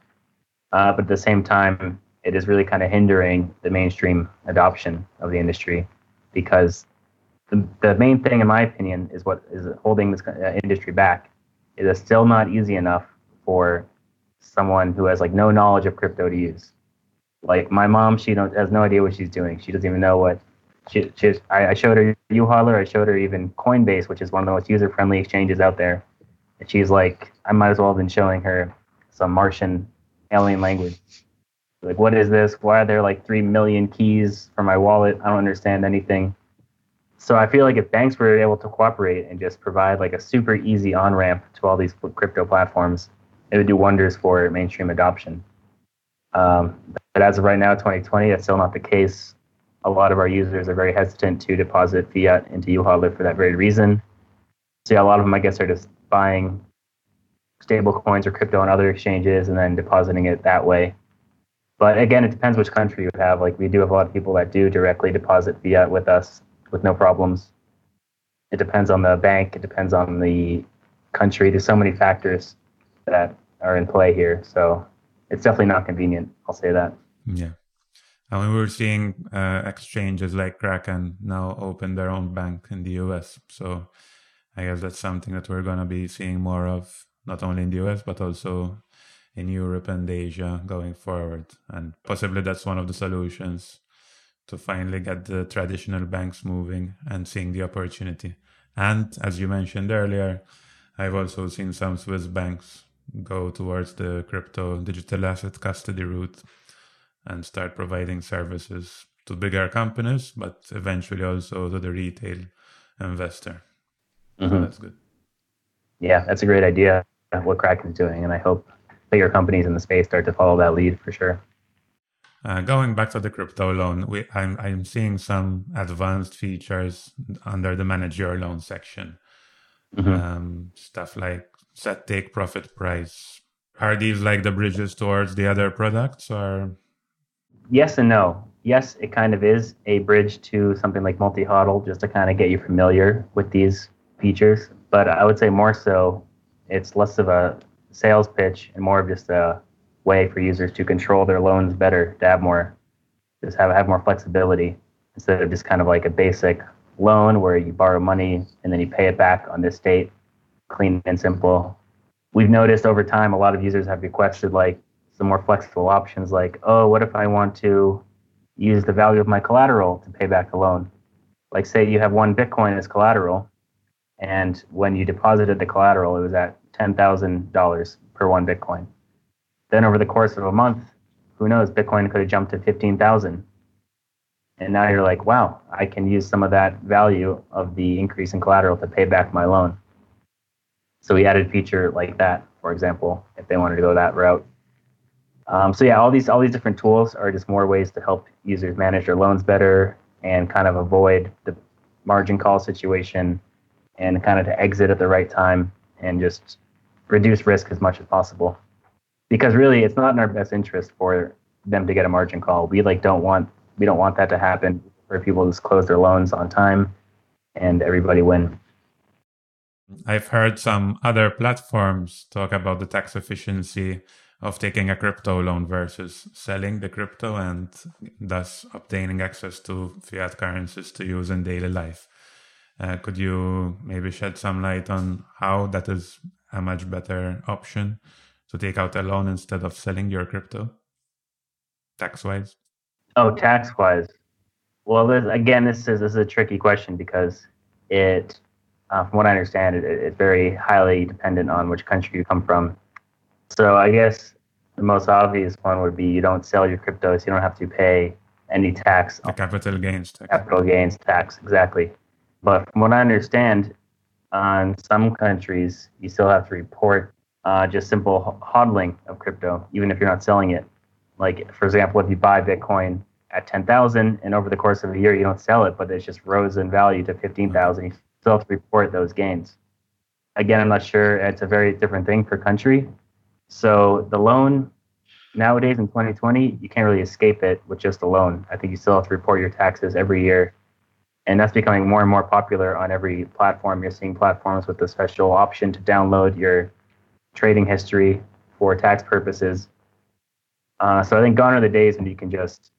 Uh, but at the same time, it is really kind of hindering the mainstream adoption of the industry because the, the main thing, in my opinion, is what is holding this uh, industry back. It is still not easy enough for someone who has like no knowledge of crypto to use. Like my mom, she don't, has no idea what she's doing. She doesn't even know what she. she I, I showed her YouHodler. I showed her even Coinbase, which is one of the most user-friendly exchanges out there. And she's like, I might as well have been showing her some Martian alien language. Like, what is this? Why are there like three million keys for my wallet? I don't understand anything. So I feel like if banks were able to cooperate and just provide like a super easy on ramp to all these crypto platforms, it would do wonders for mainstream adoption. Um, but as of right now, 2020, that's still not the case. A lot of our users are very hesitant to deposit fiat into YouHodler for that very reason. So yeah, a lot of them, I guess, are just buying stable coins or crypto on other exchanges and then depositing it that way. But again, it depends which country you have. Like we do have a lot of people that do directly deposit fiat with us with no problems. It depends on the bank. It depends on the country. There's so many factors that are in play here. So it's definitely not convenient. I'll say that. Yeah. And we were seeing uh, exchanges like Kraken now open their own bank in the US. So I guess that's something that we're going to be seeing more of, not only in the US, but also in Europe and Asia going forward. And possibly that's one of the solutions to finally get the traditional banks moving and seeing the opportunity. And as you mentioned earlier, I've also seen some Swiss banks go towards the crypto digital asset custody route and start providing services to bigger companies, but eventually also to the retail investor. Mm-hmm. So that's good. Yeah, that's a great idea. What Kraken's doing, and I hope bigger companies in the space start to follow that lead for sure. Uh, going back to the crypto loan, we, I'm, I'm seeing some advanced features under the manage your loan section. Mm-hmm. Um, stuff like set take profit price. Are these like the bridges towards the other products or? Yes and no. Yes, it kind of is a bridge to something like multi hodl just to kind of get you familiar with these features. But I would say more so, it's less of a sales pitch and more of just a way for users to control their loans better, to have more, just have have more flexibility instead of just kind of like a basic loan where you borrow money and then you pay it back on this date, clean and simple. We've noticed over time a lot of users have requested like some more flexible options, like, oh, what if I want to use the value of my collateral to pay back the loan? Like, say you have one Bitcoin as collateral, And when you deposited the collateral, it was at $10,000 per one Bitcoin. Then over the course of a month, who knows, Bitcoin could have jumped to 15,000. And now you're like, wow, I can use some of that value of the increase in collateral to pay back my loan. So we added a feature like that, for example, if they wanted to go that route. Um, so yeah, all these all these different tools are just more ways to help users manage their loans better and kind of avoid the margin call situation and kind of to exit at the right time and just reduce risk as much as possible. Because really, it's not in our best interest for them to get a margin call. We like don't want we don't want that to happen. Where people just close their loans on time and everybody win. I've heard some other platforms talk about the tax efficiency of taking a crypto loan versus selling the crypto and thus obtaining access to fiat currencies to use in daily life. Uh, could you maybe shed some light on how that is a much better option to take out a loan instead of selling your crypto tax wise? Oh, tax wise. Well, this, again, this is, this is a tricky question because it, uh, from what I understand, it, it's very highly dependent on which country you come from so I guess the most obvious one would be you don't sell your cryptos, you don't have to pay any tax. The capital gains tax. Capital gains tax, exactly. But from what I understand, on some countries, you still have to report uh, just simple hodling of crypto, even if you're not selling it. Like, for example, if you buy Bitcoin at 10,000 and over the course of a year you don't sell it, but it just rose in value to 15,000, you still have to report those gains. Again, I'm not sure. It's a very different thing per country. So the loan nowadays in 2020, you can't really escape it with just a loan. I think you still have to report your taxes every year. And that's becoming more and more popular on every platform. You're seeing platforms with the special option to download your trading history for tax purposes. Uh, so I think gone are the days when you can just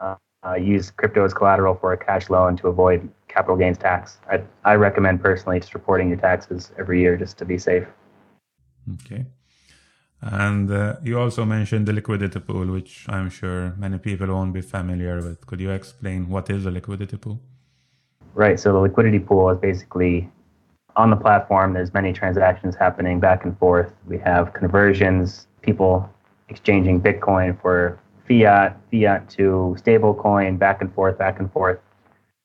uh, uh, use crypto as collateral for a cash loan to avoid capital gains tax. I, I recommend personally just reporting your taxes every year just to be safe. Okay. And uh, you also mentioned the liquidity pool, which I'm sure many people won't be familiar with. Could you explain what is a liquidity pool? Right. So the liquidity pool is basically on the platform. There's many transactions happening back and forth. We have conversions, people exchanging Bitcoin for fiat, fiat to stablecoin, back and forth, back and forth.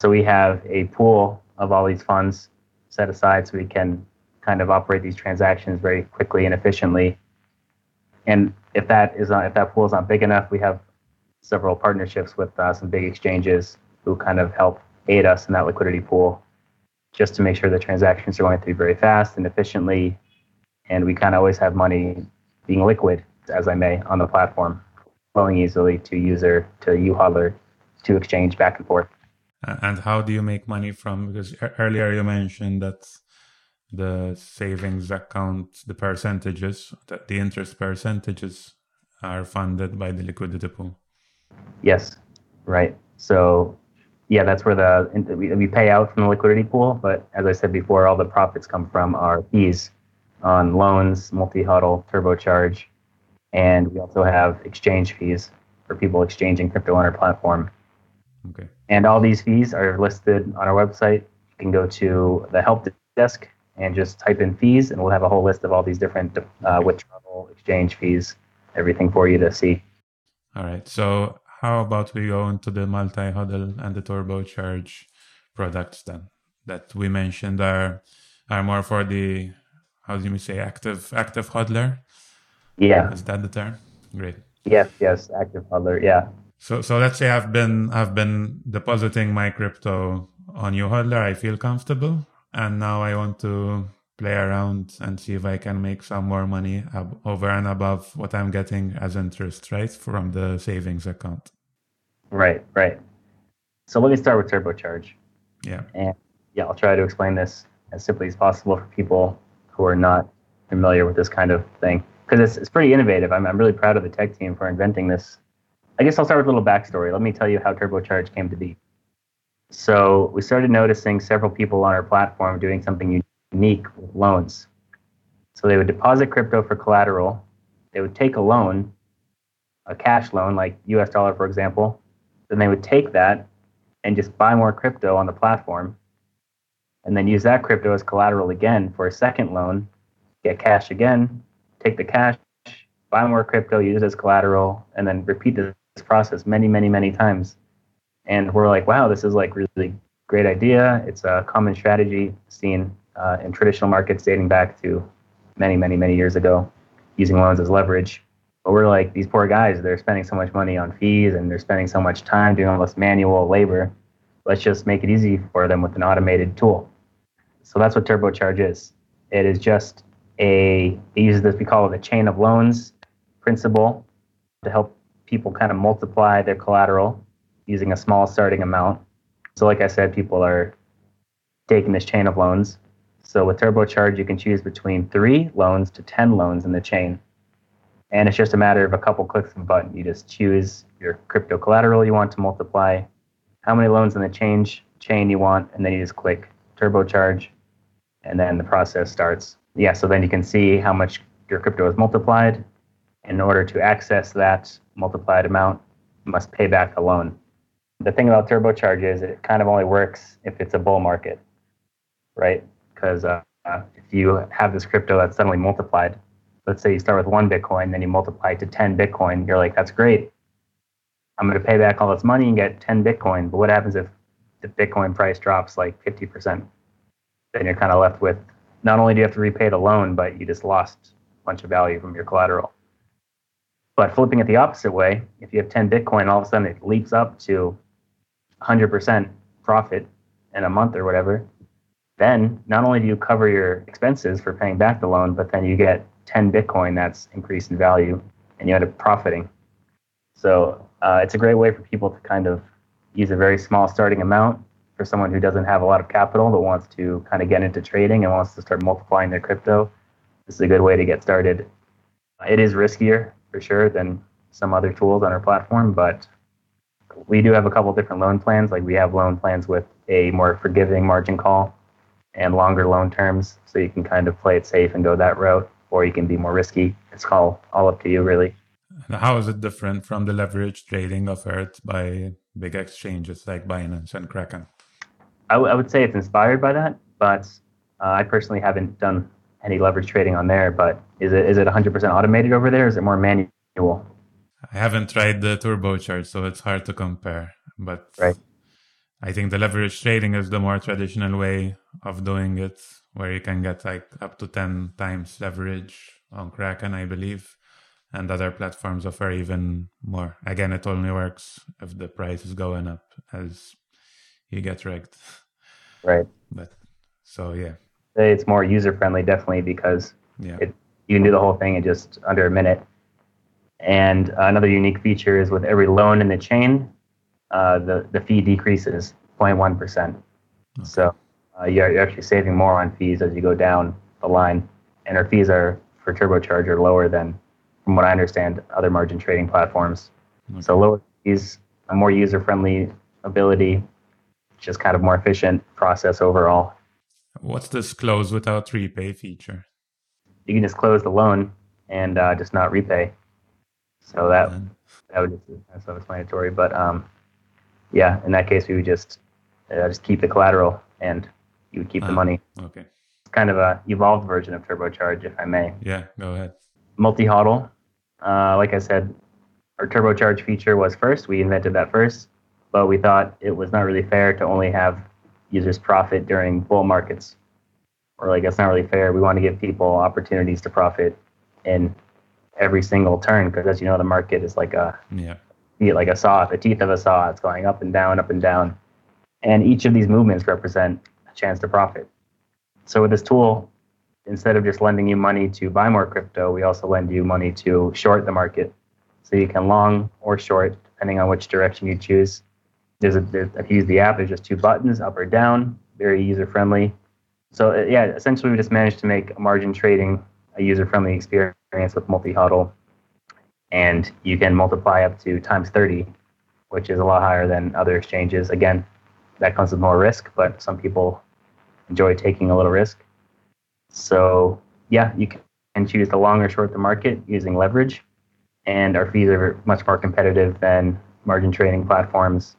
So we have a pool of all these funds set aside so we can kind of operate these transactions very quickly and efficiently and if that is not, if that pool is not big enough, we have several partnerships with uh, some big exchanges who kind of help aid us in that liquidity pool, just to make sure the transactions are going through very fast and efficiently, and we kind of always have money being liquid, as I may, on the platform, flowing easily to user to YouHodler to exchange back and forth. And how do you make money from? Because earlier you mentioned that the savings account, the percentages, that the interest percentages are funded by the liquidity pool. Yes, right. So, yeah, that's where the we, we pay out from the liquidity pool. But as I said before, all the profits come from our fees on loans, multi hodl, turbocharge, and we also have exchange fees for people exchanging crypto on our platform. Okay. And all these fees are listed on our website. You can go to the help desk and just type in fees, and we'll have a whole list of all these different uh, withdrawal, exchange fees, everything for you to see. All right. So how about we go into the Multi HODL and the turbocharge products then that we mentioned are are more for the how do you say active active hodler? Yeah. Is that the term? Great. Yes, yes, active hodler. Yeah. So so let's say I've been I've been depositing my crypto on YouHodler. I feel comfortable and now I want to play around and see if I can make some more money ab- over and above what I'm getting as interest, right, from the savings account. Right, right. So let me start with turbocharge. Yeah. And yeah, I'll try to explain this as simply as possible for people who are not familiar with this kind of thing because it's, it's pretty innovative. I'm, I'm really proud of the tech team for inventing this. I guess I'll start with a little backstory. Let me tell you how turbocharge came to be. So we started noticing several people on our platform doing something unique with loans. So they would deposit crypto for collateral. They would take a loan, a cash loan, like US dollar, for example. Then they would take that and just buy more crypto on the platform. and then use that crypto as collateral again for a second loan, get cash again, take the cash, buy more crypto, use it as collateral, and then repeat this process many, many, many times. And we're like, wow, this is like really great idea. It's a common strategy seen uh, in traditional markets dating back to many, many, many years ago, using loans as leverage. But we're like, these poor guys, they're spending so much money on fees and they're spending so much time doing all this manual labor. Let's just make it easy for them with an automated tool. So that's what TurboCharge is. It is just a, it uses this, we call it a chain of loans principle to help people kind of multiply their collateral using a small starting amount. So, like I said, people are taking this chain of loans. So, with TurboCharge, you can choose between three loans to 10 loans in the chain. And it's just a matter of a couple clicks of a button. You just choose your crypto collateral you want to multiply, how many loans in the change chain you want, and then you just click TurboCharge, and then the process starts. Yeah, so then you can see how much your crypto is multiplied. In order to access that multiplied amount, you must pay back the loan. The thing about turbocharge is it kind of only works if it's a bull market, right? Because uh, if you have this crypto that's suddenly multiplied, let's say you start with one Bitcoin, then you multiply it to 10 Bitcoin, you're like, that's great. I'm going to pay back all this money and get 10 Bitcoin. But what happens if the Bitcoin price drops like 50%? Then you're kind of left with not only do you have to repay the loan, but you just lost a bunch of value from your collateral. But flipping it the opposite way, if you have 10 Bitcoin, all of a sudden it leaps up to 100% profit in a month or whatever. Then not only do you cover your expenses for paying back the loan, but then you get 10 Bitcoin that's increased in value and you end up profiting. So uh, it's a great way for people to kind of use a very small starting amount for someone who doesn't have a lot of capital but wants to kind of get into trading and wants to start multiplying their crypto. This is a good way to get started. It is riskier for sure than some other tools on our platform, but we do have a couple different loan plans. Like we have loan plans with a more forgiving margin call and longer loan terms, so you can kind of play it safe and go that route, or you can be more risky. It's all all up to you, really. How is it different from the leverage trading offered by big exchanges like Binance and Kraken? I, w- I would say it's inspired by that, but uh, I personally haven't done any leverage trading on there, but is it is it 100% automated over there? is it more manual? I haven't tried the turbocharge, so it's hard to compare. But right. I think the leverage trading is the more traditional way of doing it, where you can get like up to 10 times leverage on Kraken, I believe. And other platforms offer even more. Again, it only works if the price is going up as you get rigged. Right. But so, yeah it's more user friendly, definitely because yeah. it, you can do the whole thing in just under a minute. And another unique feature is with every loan in the chain, uh, the the fee decreases 0.1 percent. Okay. So uh, you're, you're actually saving more on fees as you go down the line, and our fees are for turbocharge are lower than, from what I understand, other margin trading platforms. Okay. So lower fees, a more user friendly ability, just kind of more efficient process overall. What's this close without repay feature? You can just close the loan and uh, just not repay. So that that would just that's self-explanatory. But um, yeah, in that case, we would just uh, just keep the collateral and you would keep uh, the ah, money. Okay. It's kind of a evolved version of TurboCharge, if I may. Yeah, go ahead. Multi hodl. Uh, like I said, our TurboCharge feature was first. We invented that first, but we thought it was not really fair to only have users profit during bull markets. Or like that's not really fair. We want to give people opportunities to profit in every single turn because as you know the market is like a yeah like a saw, the teeth of a saw. It's going up and down, up and down. And each of these movements represent chance to profit. So with this tool, instead of just lending you money to buy more crypto, we also lend you money to short the market. So you can long or short, depending on which direction you choose. There's a, there's, if you use the app, there's just two buttons, up or down, very user friendly. So uh, yeah, essentially we just managed to make margin trading a user friendly experience with Multi HODL, and you can multiply up to times 30, which is a lot higher than other exchanges. Again, that comes with more risk, but some people enjoy taking a little risk. So yeah, you can choose to long or short the market using leverage, and our fees are much more competitive than margin trading platforms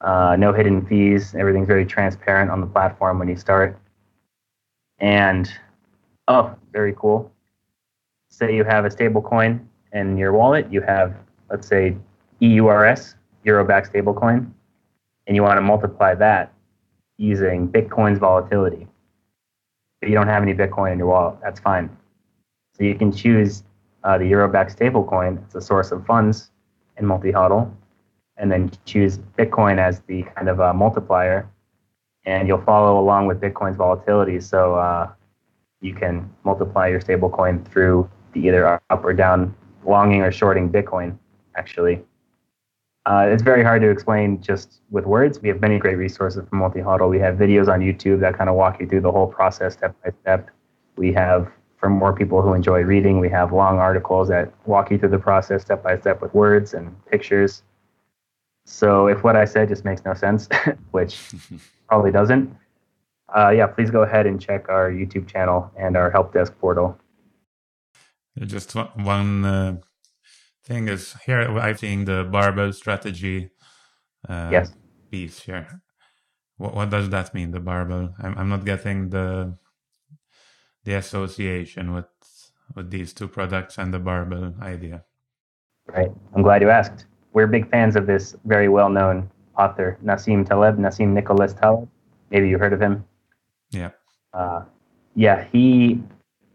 Uh, no hidden fees. Everything's very transparent on the platform when you start. And oh, very cool. Say you have a stable coin in your wallet. You have, let's say, EURS, Euro-backed stablecoin, and you want to multiply that using Bitcoin's volatility. But you don't have any Bitcoin in your wallet. That's fine. So you can choose uh, the Euro-backed stablecoin as a source of funds in multi-hodl, and then choose Bitcoin as the kind of uh, multiplier, and you'll follow along with Bitcoin's volatility. So uh, you can multiply your stablecoin through the either up or down, longing or shorting Bitcoin. Actually, uh, it's very hard to explain just with words. We have many great resources for multi-hodl. We have videos on YouTube that kind of walk you through the whole process step by step. We have for more people who enjoy reading. We have long articles that walk you through the process step by step with words and pictures. So if what I said just makes no sense, which probably doesn't, uh, yeah, please go ahead and check our YouTube channel and our help desk portal. Just one uh, thing is here I'm seeing the barbell strategy uh, yes. piece here. What, what does that mean, the barbell? I'm, I'm not getting the the association with with these two products and the barbell idea. Right. I'm glad you asked. We're big fans of this very well-known author, Nassim Taleb, Nassim Nicholas Taleb. Maybe you heard of him. Yeah. Uh, yeah, he.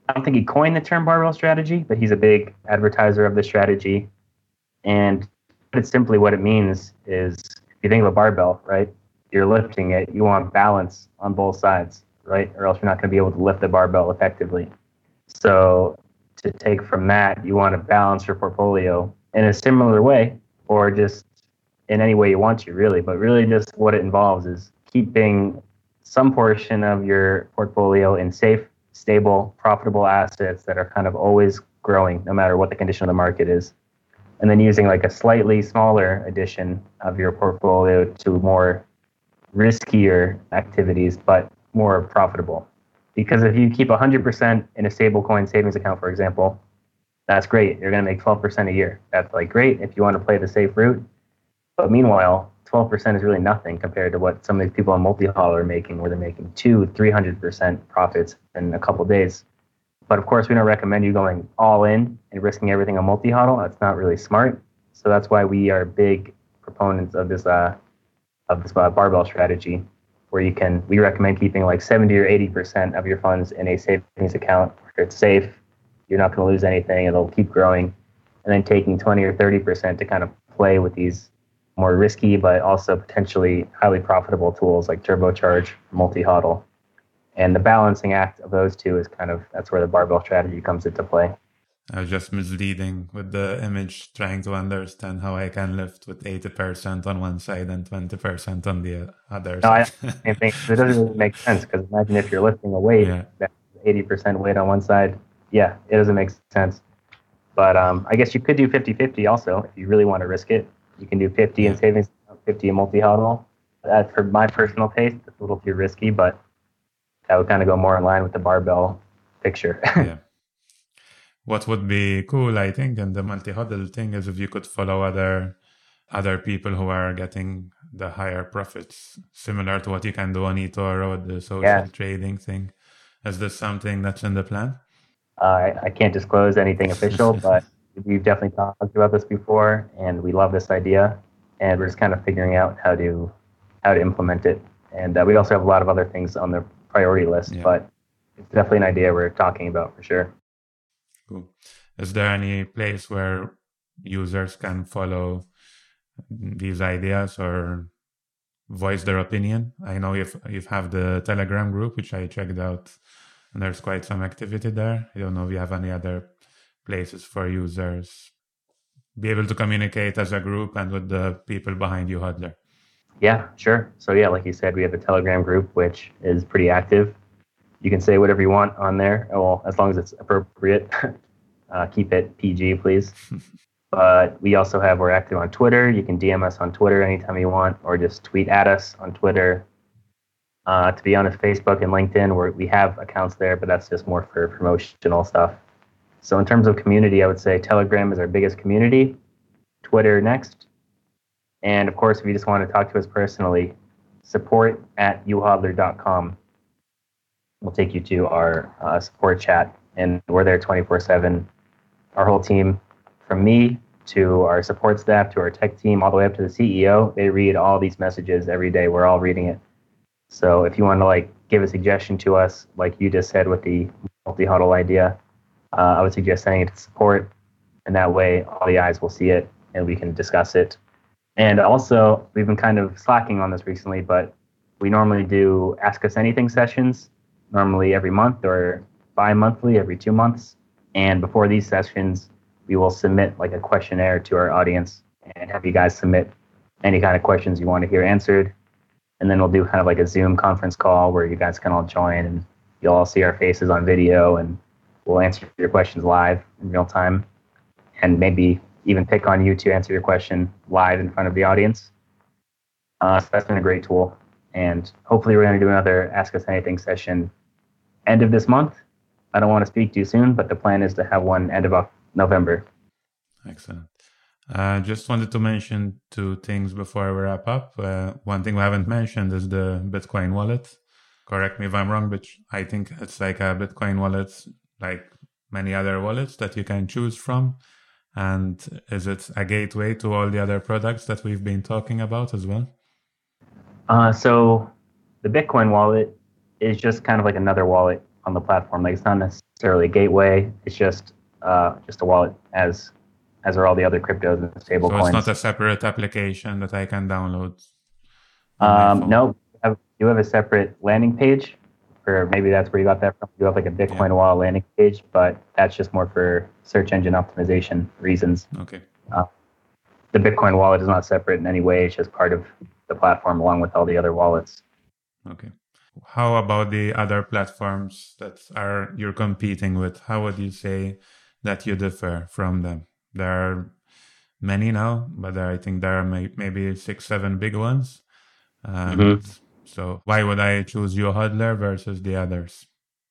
I don't think he coined the term barbell strategy, but he's a big advertiser of the strategy. And it's simply what it means is, if you think of a barbell, right? You're lifting it. You want balance on both sides right? Or else you're not going to be able to lift the barbell effectively. So to take from that, you want to balance your portfolio in a similar way, or just in any way you want to, really. But really, just what it involves is keeping some portion of your portfolio in safe, stable, profitable assets that are kind of always growing, no matter what the condition of the market is. And then using like a slightly smaller addition of your portfolio to more riskier activities, but more profitable. Because if you keep 100% in a stablecoin savings account, for example, that's great. You're going to make 12% a year. That's like great if you want to play the safe route. But meanwhile, 12% is really nothing compared to what some of these people on multi-hodl are making, where they're making two, 300% profits in a couple days. But of course, we don't recommend you going all in and risking everything on multi-hodl. That's not really smart. So that's why we are big proponents of this uh, of this uh, barbell strategy, where you can we recommend keeping like 70 or 80 percent of your funds in a savings account where it's safe you're not going to lose anything it'll keep growing and then taking 20 or 30 percent to kind of play with these more risky but also potentially highly profitable tools like turbocharge multi-hodl and the balancing act of those two is kind of that's where the barbell strategy comes into play I was just misleading with the image, trying to understand how I can lift with 80% on one side and 20% on the other no, side. I, I think it doesn't really make sense because imagine if you're lifting a weight Yeah. that's 80% weight on one side. Yeah, it doesn't make sense. But um, I guess you could do 50 50 also if you really want to risk it. You can do 50 in savings, 50 in Multi HODL. That, for my personal taste, it's a little too risky, but that would kind of go more in line with the barbell picture. yeah. What would be cool, I think, and the Multi HODL thing is if you could follow other other people who are getting the higher profits, similar to what you can do on eToro with the social Yeah. trading thing. Is this something that's in the plan? Uh, I, I can't disclose anything official, but we've definitely talked about this before, and we love this idea, and we're just kind of figuring out how to how to implement it. And uh, we also have a lot of other things on the priority list, Yeah. but it's definitely an idea we're talking about for sure. Cool. Is there any place where users can follow these ideas or voice their opinion? I know you've you have the Telegram group, which I checked out, and there's quite some activity there. I don't know if you have any other places for users be able to communicate as a group and with the people behind YouHodler. Yeah, sure. So yeah, like you said, we have a Telegram group which is pretty active. You can say whatever you want on there. Well, as long as it's appropriate. uh, keep it PG, please. but we also have we're active on Twitter. You can DM us on Twitter anytime you want, or just tweet at us on Twitter. Uh, to be honest, Facebook and LinkedIn, where we have accounts there, but that's just more for promotional stuff. So in terms of community, I would say Telegram is our biggest community. Twitter next, And of course, if you just want to talk to us personally, support at youhodler.com will take you to our uh, support chat, and we're there 24 7. Our whole team, from me to our support staff to our tech team, all the way up to the CEO, they read all these messages every day. We're all reading it. So if you want to like give a suggestion to us, like you just said with the Multi HODL idea, uh, I would suggest sending it to support, and that way all the eyes will see it and we can discuss it. And also, we've been kind of slacking on this recently, but we normally do Ask Us Anything sessions, normally every month or bi monthly, every two months. And before these sessions, we will submit like a questionnaire to our audience and have you guys submit any kind of questions you want to hear answered. And then we'll do kind of like a Zoom conference call where you guys can all join and you'll all see our faces on video and we'll answer your questions live in real time and maybe even pick on you to answer your question live in front of the audience. Uh, so that's been a great tool. And hopefully, we're going to do another Ask Us Anything session end of this month. I don't want to speak too soon, but the plan is to have one end of November. Excellent. Uh, just wanted to mention two things before we wrap up. Uh, one thing we haven't mentioned is the Bitcoin wallet. Correct me if I'm wrong, but I think it's like a Bitcoin wallet, like many other wallets that you can choose from. And is it a gateway to all the other products that we've been talking about as well? Uh, so the Bitcoin wallet is just kind of like another wallet on the platform. Like it's not necessarily a gateway. It's just uh, just a wallet as as are all the other cryptos and stable so coins. it's not a separate application that I can download. Um, no, you have a separate landing page or maybe that's where you got that from. You have like a Bitcoin yeah. wallet landing page, but that's just more for search engine optimization reasons. Okay. Uh, the Bitcoin wallet is not separate in any way. It's just part of the platform along with all the other wallets. Okay. How about the other platforms that are you're competing with? How would you say that you differ from them? There are many now, but there, I think there are may, maybe six, seven big ones. Mm-hmm so why would I choose YouHodler versus the others?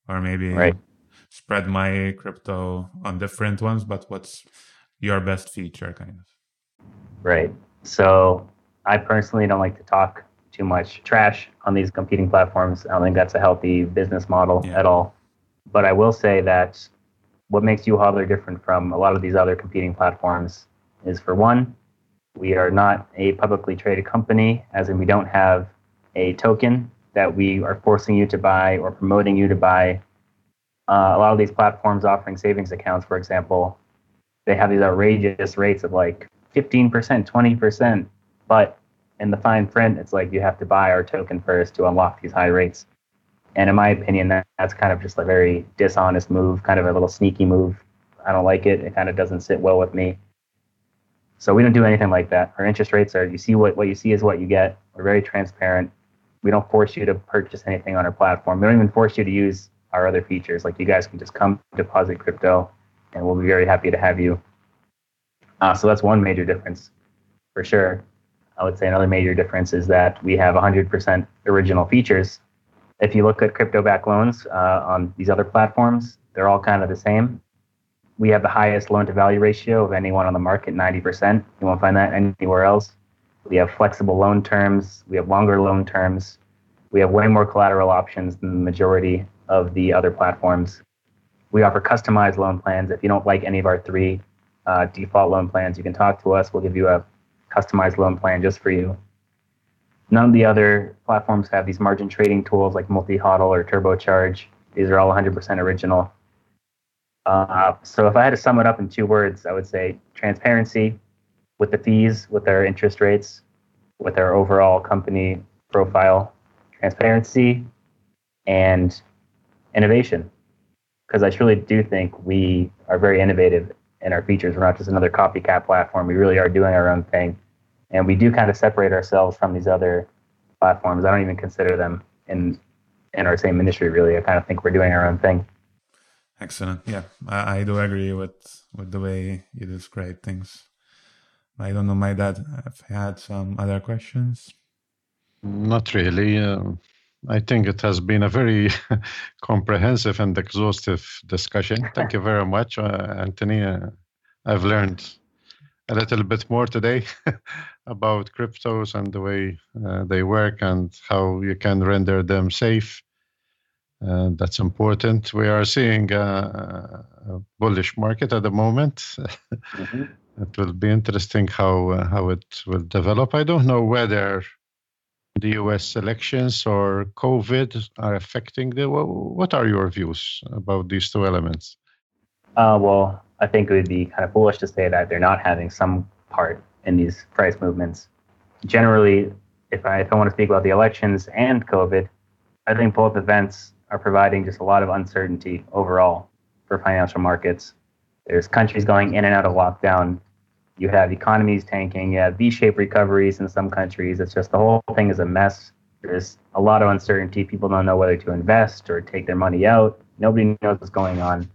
Or maybe right. spread my crypto on different ones, but what's your best feature kind of? Right. So I personally don't like to talk too much trash on these competing platforms. I don't think that's a healthy business model yeah. at all. But I will say that what makes YouHodler different from a lot of these other competing platforms is for one, we are not a publicly traded company, as in we don't have a token that we are forcing you to buy or promoting you to buy. Uh, a lot of these platforms offering savings accounts, for example, they have these outrageous rates of like 15%, 20%. But in the fine print, it's like you have to buy our token first to unlock these high rates. And in my opinion, that, that's kind of just a very dishonest move, kind of a little sneaky move. I don't like it. It kind of doesn't sit well with me. So we don't do anything like that. Our interest rates are you see what, what you see is what you get. We're very transparent we don't force you to purchase anything on our platform. We don't even force you to use our other features. Like you guys can just come deposit crypto, and we'll be very happy to have you. Uh, so that's one major difference, for sure. I would say another major difference is that we have 100% original features. If you look at crypto-backed loans uh, on these other platforms, they're all kind of the same. We have the highest loan-to-value ratio of anyone on the market, 90%. You won't find that anywhere else. We have flexible loan terms. We have longer loan terms. We have way more collateral options than the majority of the other platforms. We offer customized loan plans. If you don't like any of our three uh, default loan plans, you can talk to us. We'll give you a customized loan plan just for you. None of the other platforms have these margin trading tools like multi hodl or turbocharge. These are all 100% original. Uh, so if I had to sum it up in two words, I would say transparency, with the fees, with our interest rates, with our overall company profile, transparency, and innovation. Because I truly do think we are very innovative in our features. We're not just another copycat platform. We really are doing our own thing. And we do kind of separate ourselves from these other platforms. I don't even consider them in in our same industry really. I kind of think we're doing our own thing. Excellent. Yeah, I, I do agree with with the way you describe things. I don't know, my dad, if he had some other questions. Not really. Uh, I think it has been a very comprehensive and exhaustive discussion. Thank you very much, uh, Anthony. Uh, I've learned a little bit more today about cryptos and the way uh, they work and how you can render them safe. Uh, that's important. We are seeing a, a bullish market at the moment. mm-hmm. It will be interesting how uh, how it will develop. I don't know whether the U.S. elections or COVID are affecting the. What are your views about these two elements? Uh, well, I think it would be kind of foolish to say that they're not having some part in these price movements. Generally, if I, if I want to speak about the elections and COVID, I think both events are providing just a lot of uncertainty overall for financial markets. There's countries going in and out of lockdown. You have economies tanking. You have V-shaped recoveries in some countries. It's just the whole thing is a mess. There's a lot of uncertainty. People don't know whether to invest or take their money out. Nobody knows what's going on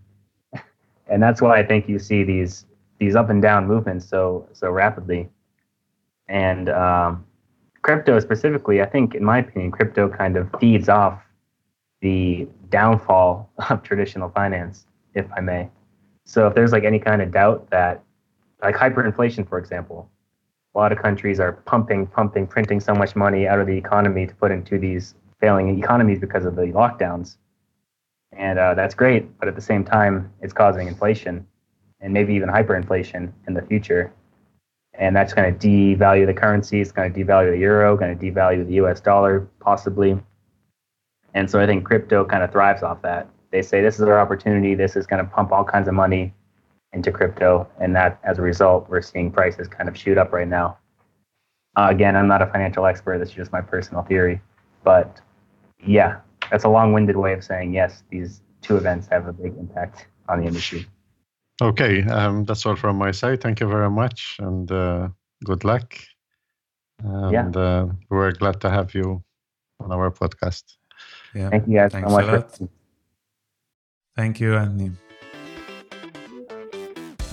and that's why I think you see these these up and down movements so so rapidly. And um, crypto specifically, I think, in my opinion, crypto kind of feeds off the downfall of traditional finance, if I may. So if there's like any kind of doubt that, like hyperinflation, for example, a lot of countries are pumping, pumping, printing so much money out of the economy to put into these failing economies because of the lockdowns and uh, that's great. But at the same time, it's causing inflation and maybe even hyperinflation in the future, and that's going to devalue the currency. It's going to devalue the euro, going to devalue the U.S. dollar possibly. And so I think crypto kind of thrives off that. They say this is our opportunity. This is going to pump all kinds of money into crypto, and that as a result, we're seeing prices kind of shoot up right now. Uh, again, I'm not a financial expert. This is just my personal theory, but yeah, that's a long-winded way of saying yes. These two events have a big impact on the industry. Okay, um, that's all from my side. Thank you very much, and uh, good luck. And yeah. uh, we're glad to have you on our podcast. Yeah. Thank you guys Thanks so much. Thank you, Anthony.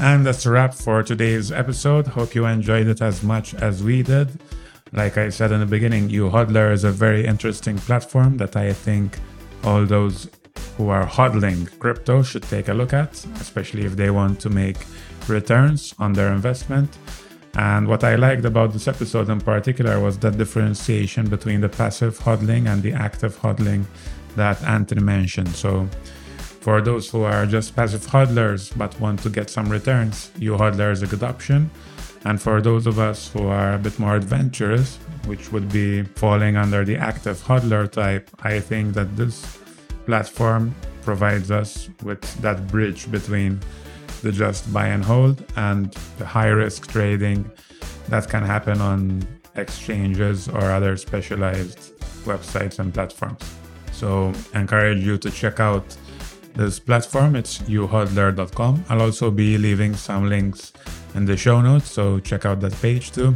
And that's a wrap for today's episode. Hope you enjoyed it as much as we did. Like I said in the beginning, YouHodler is a very interesting platform that I think all those who are hodling crypto should take a look at, especially if they want to make returns on their investment. And what I liked about this episode in particular was the differentiation between the passive hodling and the active hodling that Anthony mentioned. So, for those who are just passive hodlers but want to get some returns, YouHodler is a good option. And for those of us who are a bit more adventurous, which would be falling under the active hodler type, I think that this platform provides us with that bridge between the just buy and hold and the high risk trading that can happen on exchanges or other specialized websites and platforms. So, encourage you to check out this platform. It's youhodler.com. I'll also be leaving some links in the show notes, so check out that page too.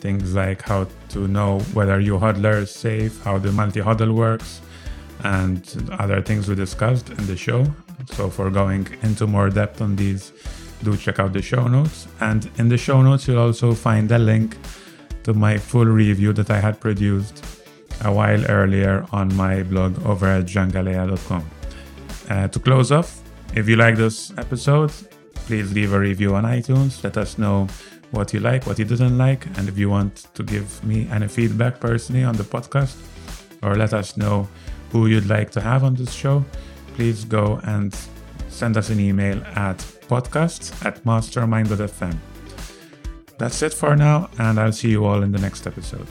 Things like how to know whether your is safe, how the multi hodl works, and other things we discussed in the show. So, for going into more depth on these, do check out the show notes. And in the show notes, you'll also find a link to my full review that I had produced a while earlier on my blog over at jangalea.com. Uh, to close off, if you like this episode, please leave a review on iTunes. Let us know what you like, what you didn't like, and if you want to give me any feedback personally on the podcast, or let us know who you'd like to have on this show, please go and send us an email at podcast at mastermind.fm. That's it for now, and I'll see you all in the next episode.